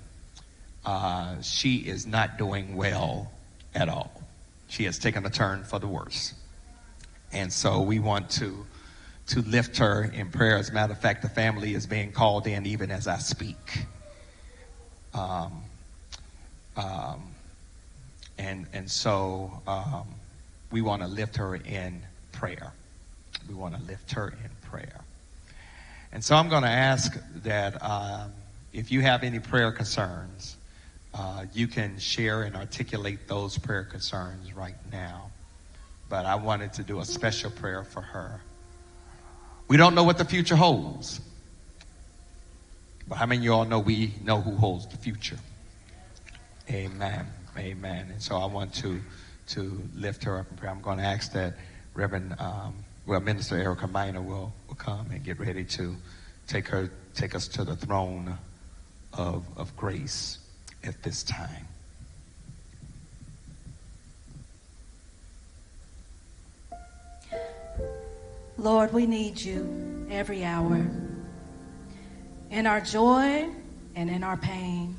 Speaker 1: Uh, she is not doing well at all. She has taken a turn for the worse. And so we want to, to lift her in prayer. As a matter of fact, the family is being called in even as I speak. Um, um, and, and so um, we want to lift her in prayer. We want to lift her in prayer. And so I'm going to ask that um, if you have any prayer concerns, uh, you can share and articulate those prayer concerns right now. But I wanted to do a special prayer for her. We don't know what the future holds. But how many of you all know we know who holds the future? Amen. Amen. And so I want to to lift her up in prayer. I'm going to ask that Reverend um, well, Minister Erica Minor will, will come and get ready to take her, take us to the throne of, of grace at this time.
Speaker 2: Lord, we need you every hour. In our joy and in our pain,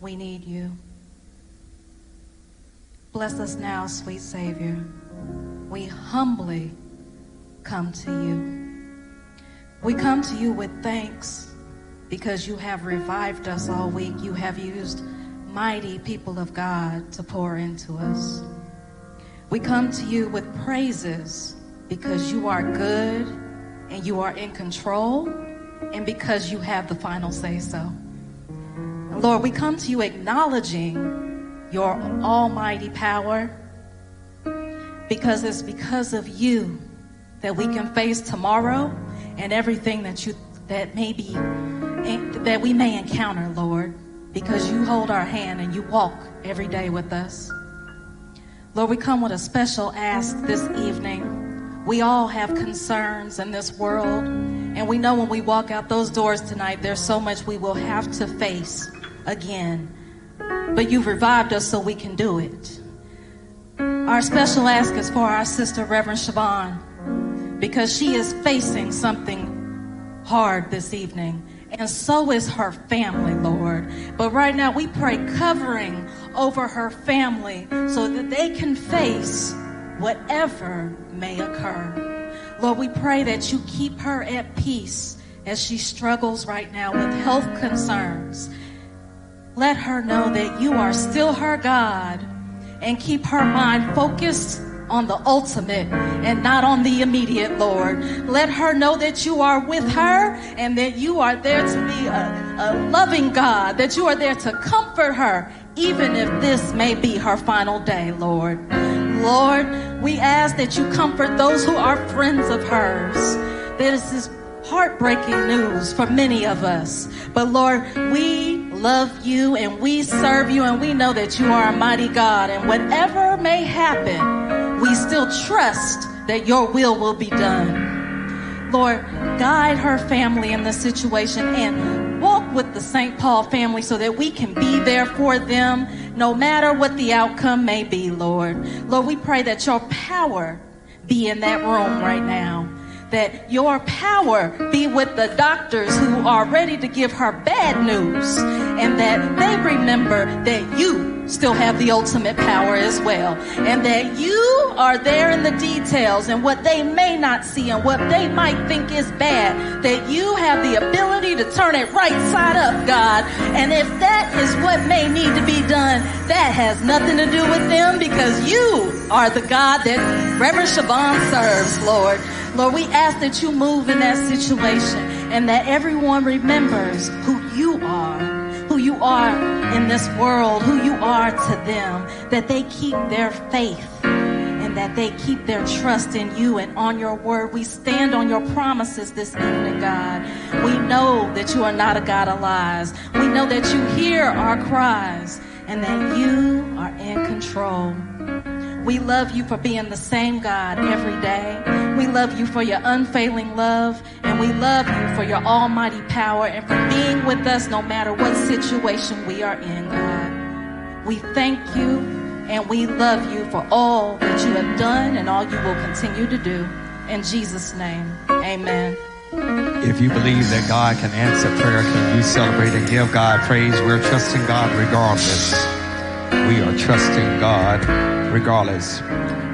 Speaker 2: we need you. Bless us now, sweet Savior. We humbly come to you. We come to you with thanks because you have revived us all week. You have used mighty people of God to pour into us. We come to you with praises because you are good and you are in control and because you have the final say so. Lord, we come to you acknowledging your almighty power because it's because of you that we can face tomorrow and everything that you that may be that we may encounter, Lord, because you hold our hand and you walk every day with us. Lord, we come with a special ask this evening. We all have concerns in this world, and we know when we walk out those doors tonight, there's so much we will have to face again. But you've revived us so we can do it. Our special ask is for our sister, Reverend Siobhan, because she is facing something hard this evening. And so is her family, Lord. But right now, we pray covering over her family so that they can face whatever may occur. Lord, we pray that you keep her at peace as she struggles right now with health concerns. Let her know that you are still her God and keep her mind focused on the ultimate and not on the immediate, Lord. Let her know that you are with her and that you are there to be a, a loving God, that you are there to comfort her, even if this may be her final day, Lord. Lord, we ask that you comfort those who are friends of hers. This is heartbreaking news for many of us. But Lord, we love you and we serve you and we know that you are a mighty God. And whatever may happen, we still trust that your will will be done. Lord, guide her family in this situation and walk with the St. Paul family so that we can be there for them no matter what the outcome may be, Lord. Lord, we pray that your power be in that room right now that your power be with the doctors who are ready to give her bad news and that they remember that you still have the ultimate power as well. And that you are there in the details and what they may not see and what they might think is bad. That you have the ability to turn it right side up God. And if that is what may need to be done that has nothing to do with them because you are the God that Reverend Siobhan serves Lord. Lord, we ask that you move in that situation and that everyone remembers who you are, you are in this world, who you are to them, that they keep their faith and that they keep their trust in you and on your word. We stand on your promises this evening, God. We know that you are not a God of lies. We know that you hear our cries and that you are in control. We love you for being the same God every day. We love you for your unfailing love, and we love you for your almighty power and for being with us no matter what situation we are in, God. We thank you and we love you for all that you have done and all you will continue to do. In Jesus' name, amen.
Speaker 1: If you believe that God can answer prayer, can you celebrate and give God praise? We're trusting God regardless. We are trusting God regardless.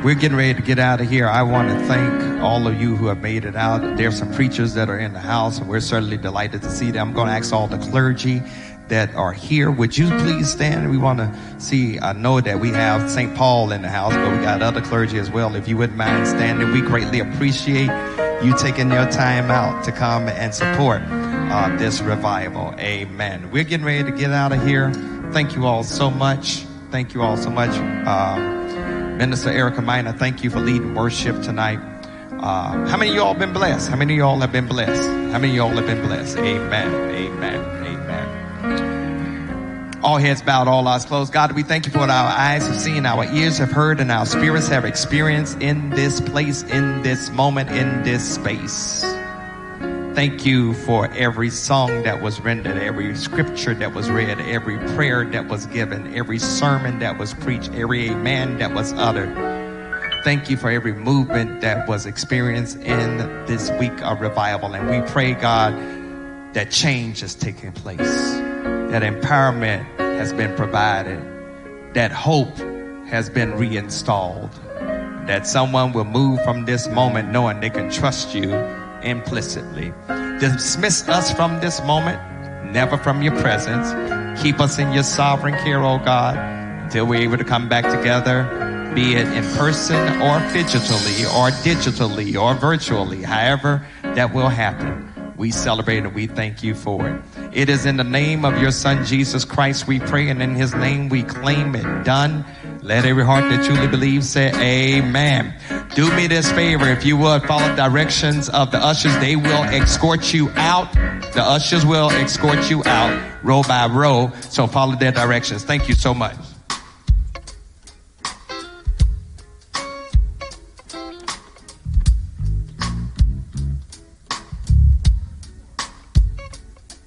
Speaker 1: We're getting ready to get out of here. I want to thank all of you who have made it out. There's some preachers that are in the house, and we're certainly delighted to see them. I'm going to ask all the clergy that are here. Would you please stand? We want to see, I know that we have St. Paul in the house, but we got other clergy as well. If you wouldn't mind standing, we greatly appreciate you taking your time out to come and support uh, this revival. Amen. We're getting ready to get out of here. Thank you all so much. Thank you all so much. Uh, Minister Erica Miner, thank you for leading worship tonight. Uh, how many of y'all been blessed? How many of y'all have been blessed? How many of y'all have been blessed? Amen. Amen. Amen. All heads bowed, all eyes closed. God, we thank you for what our eyes have seen, our ears have heard, and our spirits have experienced in this place, in this moment, in this space. Thank you for every song that was rendered, every scripture that was read, every prayer that was given, every sermon that was preached, every amen that was uttered. Thank you for every movement that was experienced in this week of revival. And we pray, God, that change is taking place, that empowerment has been provided, that hope has been reinstalled, that someone will move from this moment knowing they can trust you implicitly. Dismiss us from this moment, never from your presence. Keep us in your sovereign care, oh God, until we're able to come back together, be it in person or digitally or digitally or virtually, however that will happen. We celebrate and we thank you for it. It is in the name of your son Jesus Christ we pray, and in his name we claim it done. Let every heart that truly believes say amen. Do me this favor, if you would follow directions of the ushers, they will escort you out. The ushers will escort you out row by row. So follow their directions. Thank you so much.